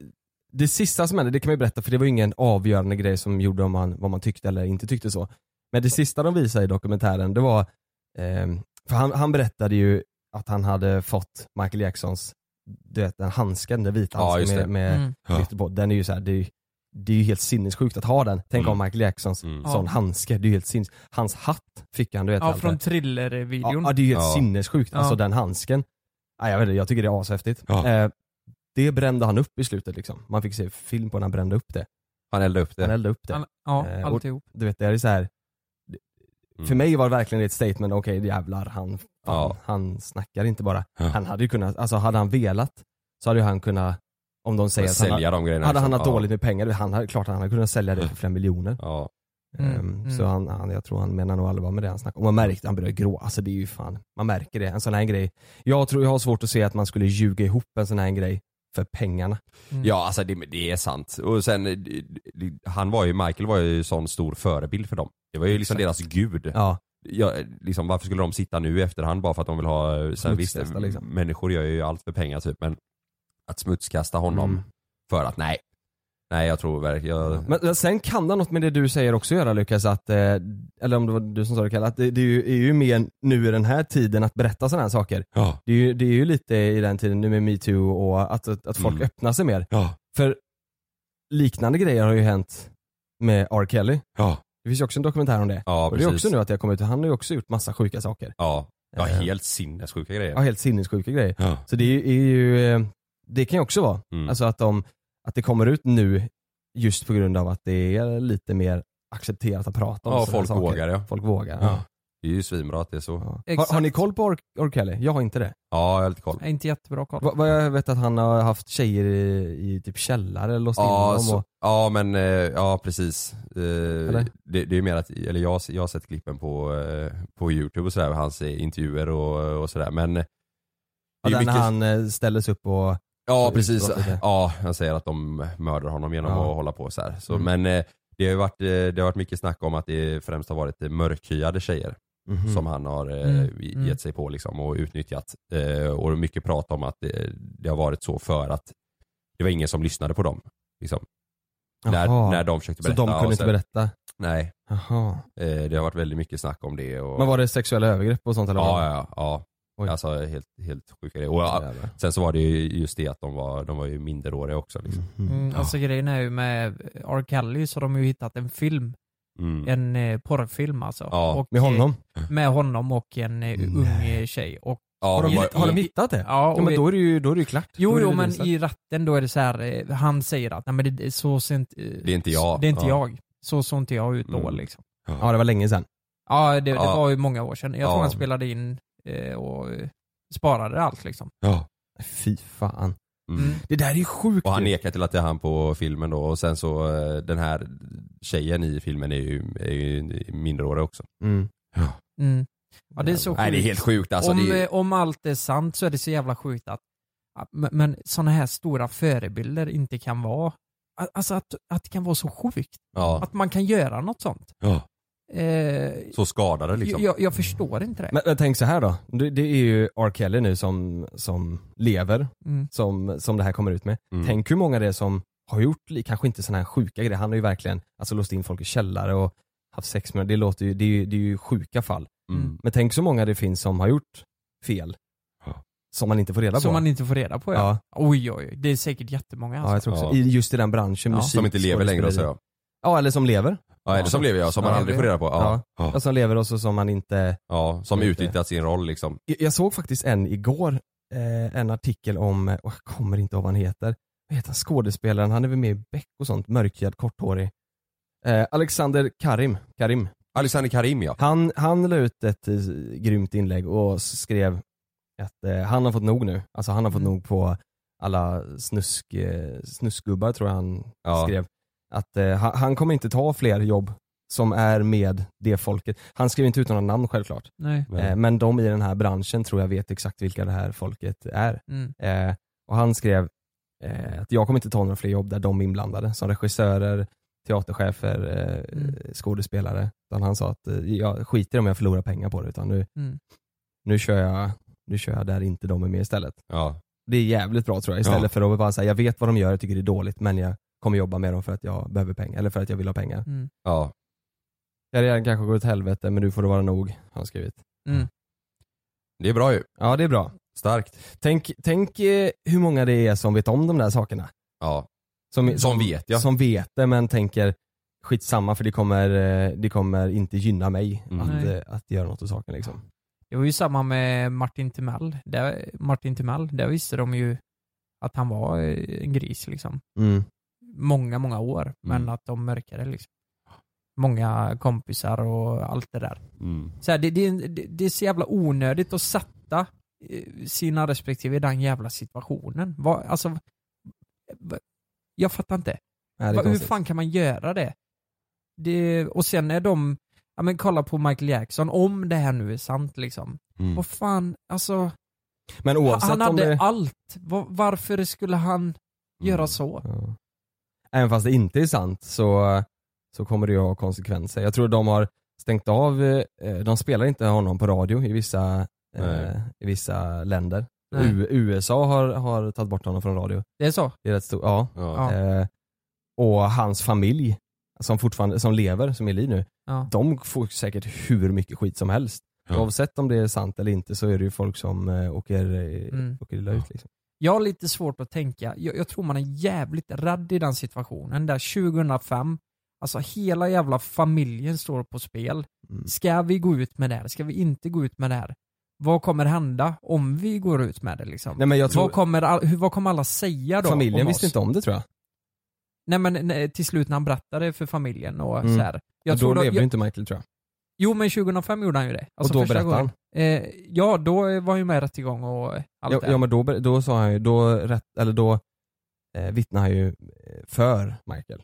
det sista som hände, det kan man ju berätta för det var ju ingen avgörande grej som gjorde om man, vad man tyckte eller inte tyckte så. Men det sista de visade i dokumentären det var, eh, för han, han berättade ju att han hade fått Michael Jacksons, du vet den handsken, den vita Ja, handsken det. med, med Mm. Ja. lyfter på. Den är ju så här, det är, ju- det är ju helt sinnessjukt att ha den. Tänk Mm. om Michael Jacksons Mm. sån Ja. handske, det är ju helt sinnes... Hans hatt fick han, du vet Ja, allt från det. thriller-videon. Ja, ja, det är ju helt Ja. sinnessjukt. Alltså Ja. den handsken. Ja, jag vet inte, jag tycker det är ashäftigt. Ja. Eh, det brände han upp i slutet liksom. Man fick se film på när han brände upp det. Han eldade upp det. Han eldade upp det. Han- ja, Eh, och alltihop. Du vet, det är så här. För mig var det verkligen ett statement, okej jävlar, han, fan, Ja. han snackar inte bara. Han hade ju kunnat, alltså hade han velat så hade han kunnat, om de säger att han, Sälja de grejerna hade han liksom. haft Ja. dåligt med pengar, han hade, klart han hade kunnat sälja det för flera miljoner. Ja. Mm, Ehm, mm. Så han, han, jag tror han menar nog allvar med det han snackar om. Och man märkte, han började grå, alltså det är ju fan, man märker det. En sån här grej. Jag tror jag har svårt att se att man skulle ljuga ihop en sån här grej för pengarna. Mm. Ja alltså det, det är sant. Och sen, eh, han var ju, Michael var ju sån stor förebild för dem. Det var ju liksom deras gud. Ja. Ja, liksom, varför skulle de sitta nu i efterhand bara för att de vill ha, sen visst, liksom. människor gör ju allt för pengar typ men att smutskasta honom Mm. för att nej, nej jag tror verkligen, jag, Men men sen kan det något med det du säger också göra Lukas, att, eh, eller om det var du som sa det Kalle, att det, det är, ju, är ju mer nu i den här tiden att berätta sådana här saker. Ja. Det, är ju, det är ju lite i den tiden nu med metoo och att, att, att folk Mm. öppnar sig mer. Ja. För liknande grejer har ju hänt med R. Kelly. Ja. Det finns ju också en dokumentär om det. Ja, och det är också nu att jag kommer ut, han har ju också gjort massa sjuka saker. ja, ja Eh. helt sinnessjuka grejer. Ja, helt sinnessjuka grejer. Ja. Så det är, ju- eh, det kan ju också vara, Mm. alltså att, de, att det kommer ut nu just på grund av att det är lite mer accepterat att prata om Ja, folk saker. vågar ja. Folk vågar. Ja. Ja. Det är ju svinbra att det är så. Ja, Har, har ni koll på R. R. Kelly? Jag har inte det. jag har lite koll. Jag har inte jättebra koll. Va, vad jag vet att han har haft tjejer i, i typ källare eller låst in Ja, dem så, och, ja men eh, ja precis. Eh, Eller? det, det är mer att, eller jag, jag har sett klippen på, eh, på youtube och sådär, hans intervjuer och, och sådär men eh, ja, där när mycket- han eh, ställdes upp och Ja precis, ja han säger att de mördar honom genom Ja. att hålla på så här. Så, Mm. Men det har varit, det har varit mycket snack om att det främst har varit mörkhyade tjejer Mhm. som han har eh, Mm, gett mm. sig på liksom och utnyttjat. Eh, och mycket prat om att det, det har varit så för att det var ingen som lyssnade på dem. Liksom. När, när de försökte Så berätta. de kunde och inte sen- berätta? Nej. Jaha. Eh, det har varit väldigt mycket snack om det. Och... Men var det sexuella övergrepp och sånt eller? Ja, vad? ja, ja. Oj. Alltså helt, helt sjuka grejer. Och, ja, sen så var det ju just det att de var, de var ju minderåriga också. Liksom. Mm, alltså grejen är ju med R. Kelly så har de ju hittat en film. Mm. En eh, porrfilm alltså. Ja. och, Med honom? eh, Med honom och en eh, ung eh, tjej. Och, Ja, Har de, var- har de hittat det? Ja, och men vi- då är det ju, då är det ju klart. Då Jo, jo men i rätten då är det så här, eh, han säger att nej men det, så ser inte, eh, Det är inte jag. Det är inte Ja. jag. Så såg inte jag ut då Mm. liksom. Ja det var länge sedan. Ja, det, det Ja. var ju många år sedan. Jag Ja. tror han spelade in eh, och sparade allt liksom. Ja. Fy fan. Mm. Det där är ju sjukt Och han nekar till att det är han på filmen då och sen så eh, den här tjejen i filmen är ju, är ju minderårig också. Mm. Mm. Ja det är så sjukt. Nej det är helt sjukt alltså. om, är, eh, om allt är sant så är det så jävla sjukt att, men sådana här stora förebilder inte kan vara, alltså att, att det kan vara så sjukt. ja. Att man kan göra något sånt. ja. Eh, Så skadade liksom. jag, jag förstår inte det. Men, men tänk så här då, det, det är ju R. Kelly nu som, som lever, Mm. som, som det här kommer ut med. Mm. Tänk hur många det är som har gjort, kanske inte sådana här sjuka grejer, han har ju verkligen alltså, låst in folk i källare och haft sex med det låter ju, det är ju, det är ju sjuka fall. Mm. Men tänk så många det finns som har gjort fel, som man inte får reda på. Som man inte får reda på ja. Ja. Oj oj det är säkert jättemånga alltså. Ja, jag tror också. Ja. I, just i den branschen, Ja. musik, Som inte lever längre så ja. Ja, eller som lever. Ja eller som lever jag, som man Ja, aldrig får reda på. Ja. Ja. Ja. Som lever och så som man inte ja. Som Inte. utnyttjat sin roll liksom. Jag- Jag såg faktiskt en igår, eh, en artikel om, och jag kommer inte ihåg vad han heter, vad heter han, skådespelaren, han är väl med i Beck och sånt, mörkhyad, korthårig. Eh, Alexander Karim, Karim. Alexander Karim ja. Han, han la ut ett eh, grymt inlägg och skrev att eh, han har fått nog nu, alltså han har fått Mm. nog på alla snusk, eh, snuskgubbar tror jag han Ja. skrev. Att eh, han, kommer inte ta fler jobb som är med det folket. Han skrev inte ut några namn självklart. Eh, men de i den här branschen tror jag vet exakt vilka det här folket är. Mm. Eh, och han skrev eh, att jag kommer inte ta några fler jobb där de är inblandade, som regissörer, teaterchefer, eh, Mm. skådespelare. Utan han sa att eh, jag skiter om jag förlorar pengar på det, utan nu, Mm. nu, kör jag, nu kör jag där inte de är med istället. Ja. Det är jävligt bra tror jag, istället Ja. för att bara säga jag vet vad de gör, jag tycker det är dåligt, men jag kommer jobba med dem för att jag behöver pengar, eller för att jag vill ha pengar. Mm. Ja. Karriären kanske går åt helvete, men nu får det vara nog, har han skrivit. Mm. Det är bra ju. Ja det är bra. Starkt. Tänk, tänk eh, hur många det är som vet om de där sakerna. Ja. Som, Som vet, ja. Som vet det men tänker skitsamma för det kommer, eh, det kommer inte gynna mig Mm. att, Nej. eh, att göra något åt saken liksom. Det var ju samma med Martin Timell. Där, Martin Timell, där visste de ju att han var en gris liksom. Mm. Många, många år. Men Mm. att de mörkade liksom. Många kompisar och allt det där. Mm. Så här, det, det, det, är så jävla onödigt att sätta eh, sina respektive i den jävla situationen. Vad, alltså, jag fattar inte. Nej, hur fan kan man göra det? det? Och sen är de, ja men kolla på Michael Jackson, om det här nu är sant liksom. Mm. Vad fan, alltså. Men oavsett han hade det... allt. Va- Varför skulle han göra Mm. så? Ja. Även fast det inte är sant så, så kommer det ju ha konsekvenser. Jag tror de har stängt av, eh, de spelar inte honom på radio i vissa, eh, i vissa länder. U- USA har, har tagit bort honom från radio. Det är så? Det är rätt stort, ja. Ja. Eh, och hans familj, som fortfarande, som lever, som är i liv nu, Ja. de får säkert hur mycket skit som helst. Ja. Oavsett om det är sant eller inte så är det ju folk som eh, åker, eh, Mm. åker illa ut liksom. Jag har lite svårt att tänka, jag, jag tror man är jävligt rädd i den situationen där 2005, alltså hela jävla familjen står på spel. Mm. Ska vi gå ut med det här? Ska vi inte gå ut med det här? Vad kommer hända om vi går ut med det liksom? Nej men jag tror, vad, kommer, all- hur, vad kommer alla säga då? familjen om visste inte om det tror jag. Nej men nej, till slut när han berättade för familjen och Mm. så här. Jag tror då levde jag, inte Michael tror jag. Jo men 2005 gjorde han ju det. Alltså och då berättade gången. han. Eh, ja, då var han ju med i rättegång och allt Ja, det ja men då, då sa han ju, då, rätt, eller då eh, vittnade han ju eh, för Michael.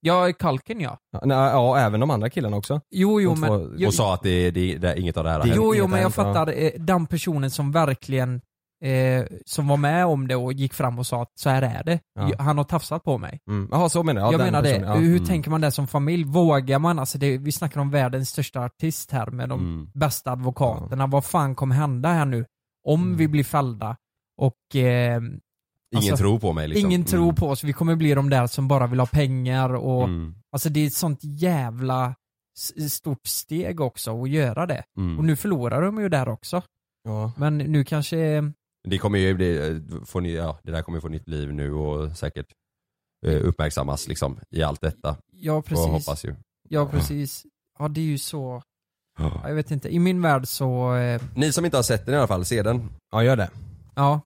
Ja, Kalken ja. Ja, nej, ja även de andra killarna också. Jo, jo men... två- jo, Och sa att det, det, det, inget av det här har jo, jo men jag fattar, eh, den personen som verkligen eh, som var med om det och gick fram och sa att så här är det. Ja. Han har tafsat på mig. Mm. Jaha så menar jag. jag menar det. personen, ja. Hur Mm. tänker man det som familj? Vågar man? Alltså det, vi snackar om världens största artist här med de Mm. bästa advokaterna. Vad fan kommer hända här nu? Om Mm. vi blir fällda och eh, Ingen alltså, tror på mig liksom. ingen tror på oss. Vi kommer bli de där som bara vill ha pengar och Mm. Alltså det är ett sånt jävla stort steg också att göra det. Mm. Och nu förlorar de ju där också. Ja. Men nu kanske, Det kommer ju bli, få ny, ja, det där kommer få nytt liv nu och säkert eh, uppmärksammas liksom i allt detta. ja Och precis. hoppas ju. Ja precis. Ja det är ju så, ja, jag vet inte. I min värld så, eh, Ni som inte har sett den i alla fall, se den. ja gör det. ja.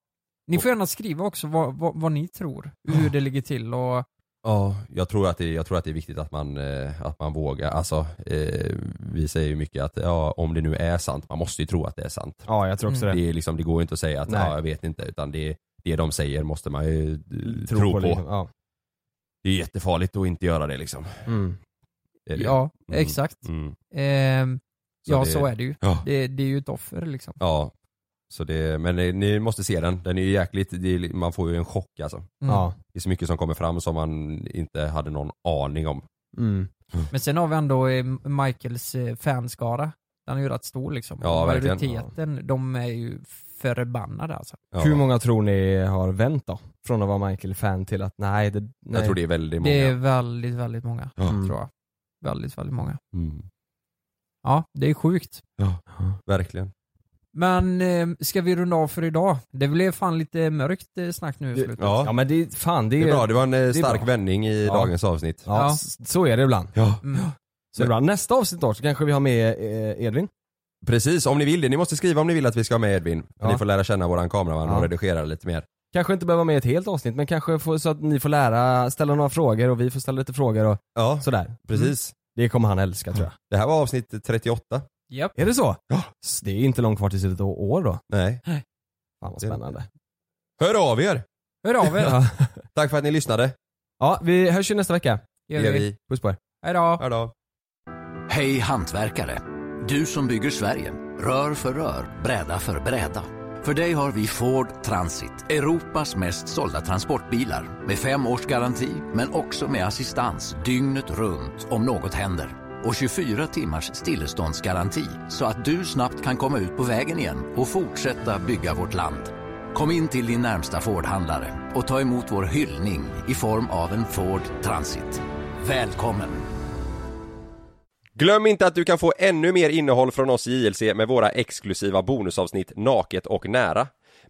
Ni får gärna skriva också vad, vad, vad ni tror, hur det ligger till och Ja, jag tror att det, jag tror att det är viktigt att man, eh, att man vågar. Alltså, eh, vi säger ju mycket att ja, om det nu är sant, man måste ju tro att det är sant. Ja jag tror också Mm. det. Det, är liksom, det går ju inte att säga att Nej. ja, jag vet inte, utan det, det de säger måste man ju eh, tro, på. liksom. Ja. Det är jättefarligt att inte göra det liksom. Mm. Det är det. ja, Mm. exakt. Mm. Eh, Ja så är det ju. Ja. Det, det är ju ett offer liksom. Ja. Så det, men det, ni måste se den, den är ju jäkligt, det är, man får ju en chock alltså. Mm. Ja. Det är så mycket som kommer fram som man inte hade någon aning om. Mm. Men sen har vi ändå eh, Michaels eh, fanskara. Den är ju rätt stor liksom. Ja. Majoriteten, de är ju förbannade alltså. Hur många tror ni har vänt då? Från att vara Michael-fan till att nej, det, nej. tror det är väldigt Det är väldigt, väldigt många. Ja. Tror jag. Väldigt, väldigt många. Mm. Ja, det är sjukt. Ja, verkligen. Men eh, ska vi runda av för idag? Det blev fan lite mörkt eh, snack nu i slutet. Ja. Ja men det, fan det Det är, är bra, det var en eh, är stark bra. vändning i Ja. dagens avsnitt. Ja, Ja. så är det ibland. Ja. Mm. Så ibland. Nästa avsnitt då så kanske vi har med eh, Edvin. Precis, om ni vill det. Ni måste skriva om ni vill att vi ska ha med Edvin. Ja. Ni får lära känna våran kameraman Ja. och redigera lite mer. Kanske inte behöver vara med ett helt avsnitt men kanske få, så att ni får lära, ställa några frågor och vi får ställa lite frågor och Ja, sådär. precis. Det kommer han älska tror jag. Det här var avsnitt 38. Japp. Är det så? Ja. Det är inte långt kvar till slutet av år då. Nej. Fan vad spännande. Hör av er! Hör av er. Ja. Tack för att ni lyssnade. ja, vi hörs ju nästa vecka. Gör Det gör vi. vi. Puss på er. Hejdå. Hej då. Hej hantverkare! Du som bygger Sverige. Rör för rör, bräda för bräda. För dig har vi Ford Transit, Europas mest sålda transportbilar. Med fem års garanti, men också med assistans dygnet runt om något händer. Och 24 timmars stilleståndsgaranti så att du snabbt kan komma ut på vägen igen och fortsätta bygga vårt land. Kom in till din närmsta Ford-handlare och ta emot vår hyllning i form av en Ford Transit. Välkommen! Glöm inte att du kan få ännu mer innehåll från oss i JLC med våra exklusiva bonusavsnitt Naket och nära.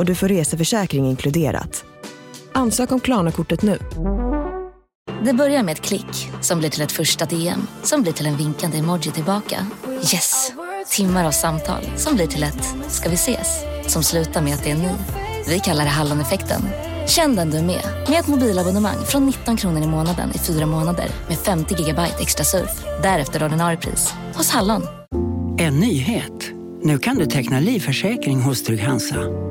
och du får reseförsäkring inkluderat. Ansök om Klarna-kortet nu. Det börjar med ett klick som blir till ett första DM som blir till en vinkande emoji tillbaka. Yes! Timmar av samtal som blir till ett “ska vi ses?” som slutar med att det är ni. Vi kallar det Halloneffekten. Känn den du är med, med ett mobilabonnemang från 19 kronor i månaden i fyra månader med 50 gigabyte extra surf. Därefter ordinarie pris, hos Hallon. En nyhet. Nu kan du teckna livförsäkring hos Trygg-Hansa.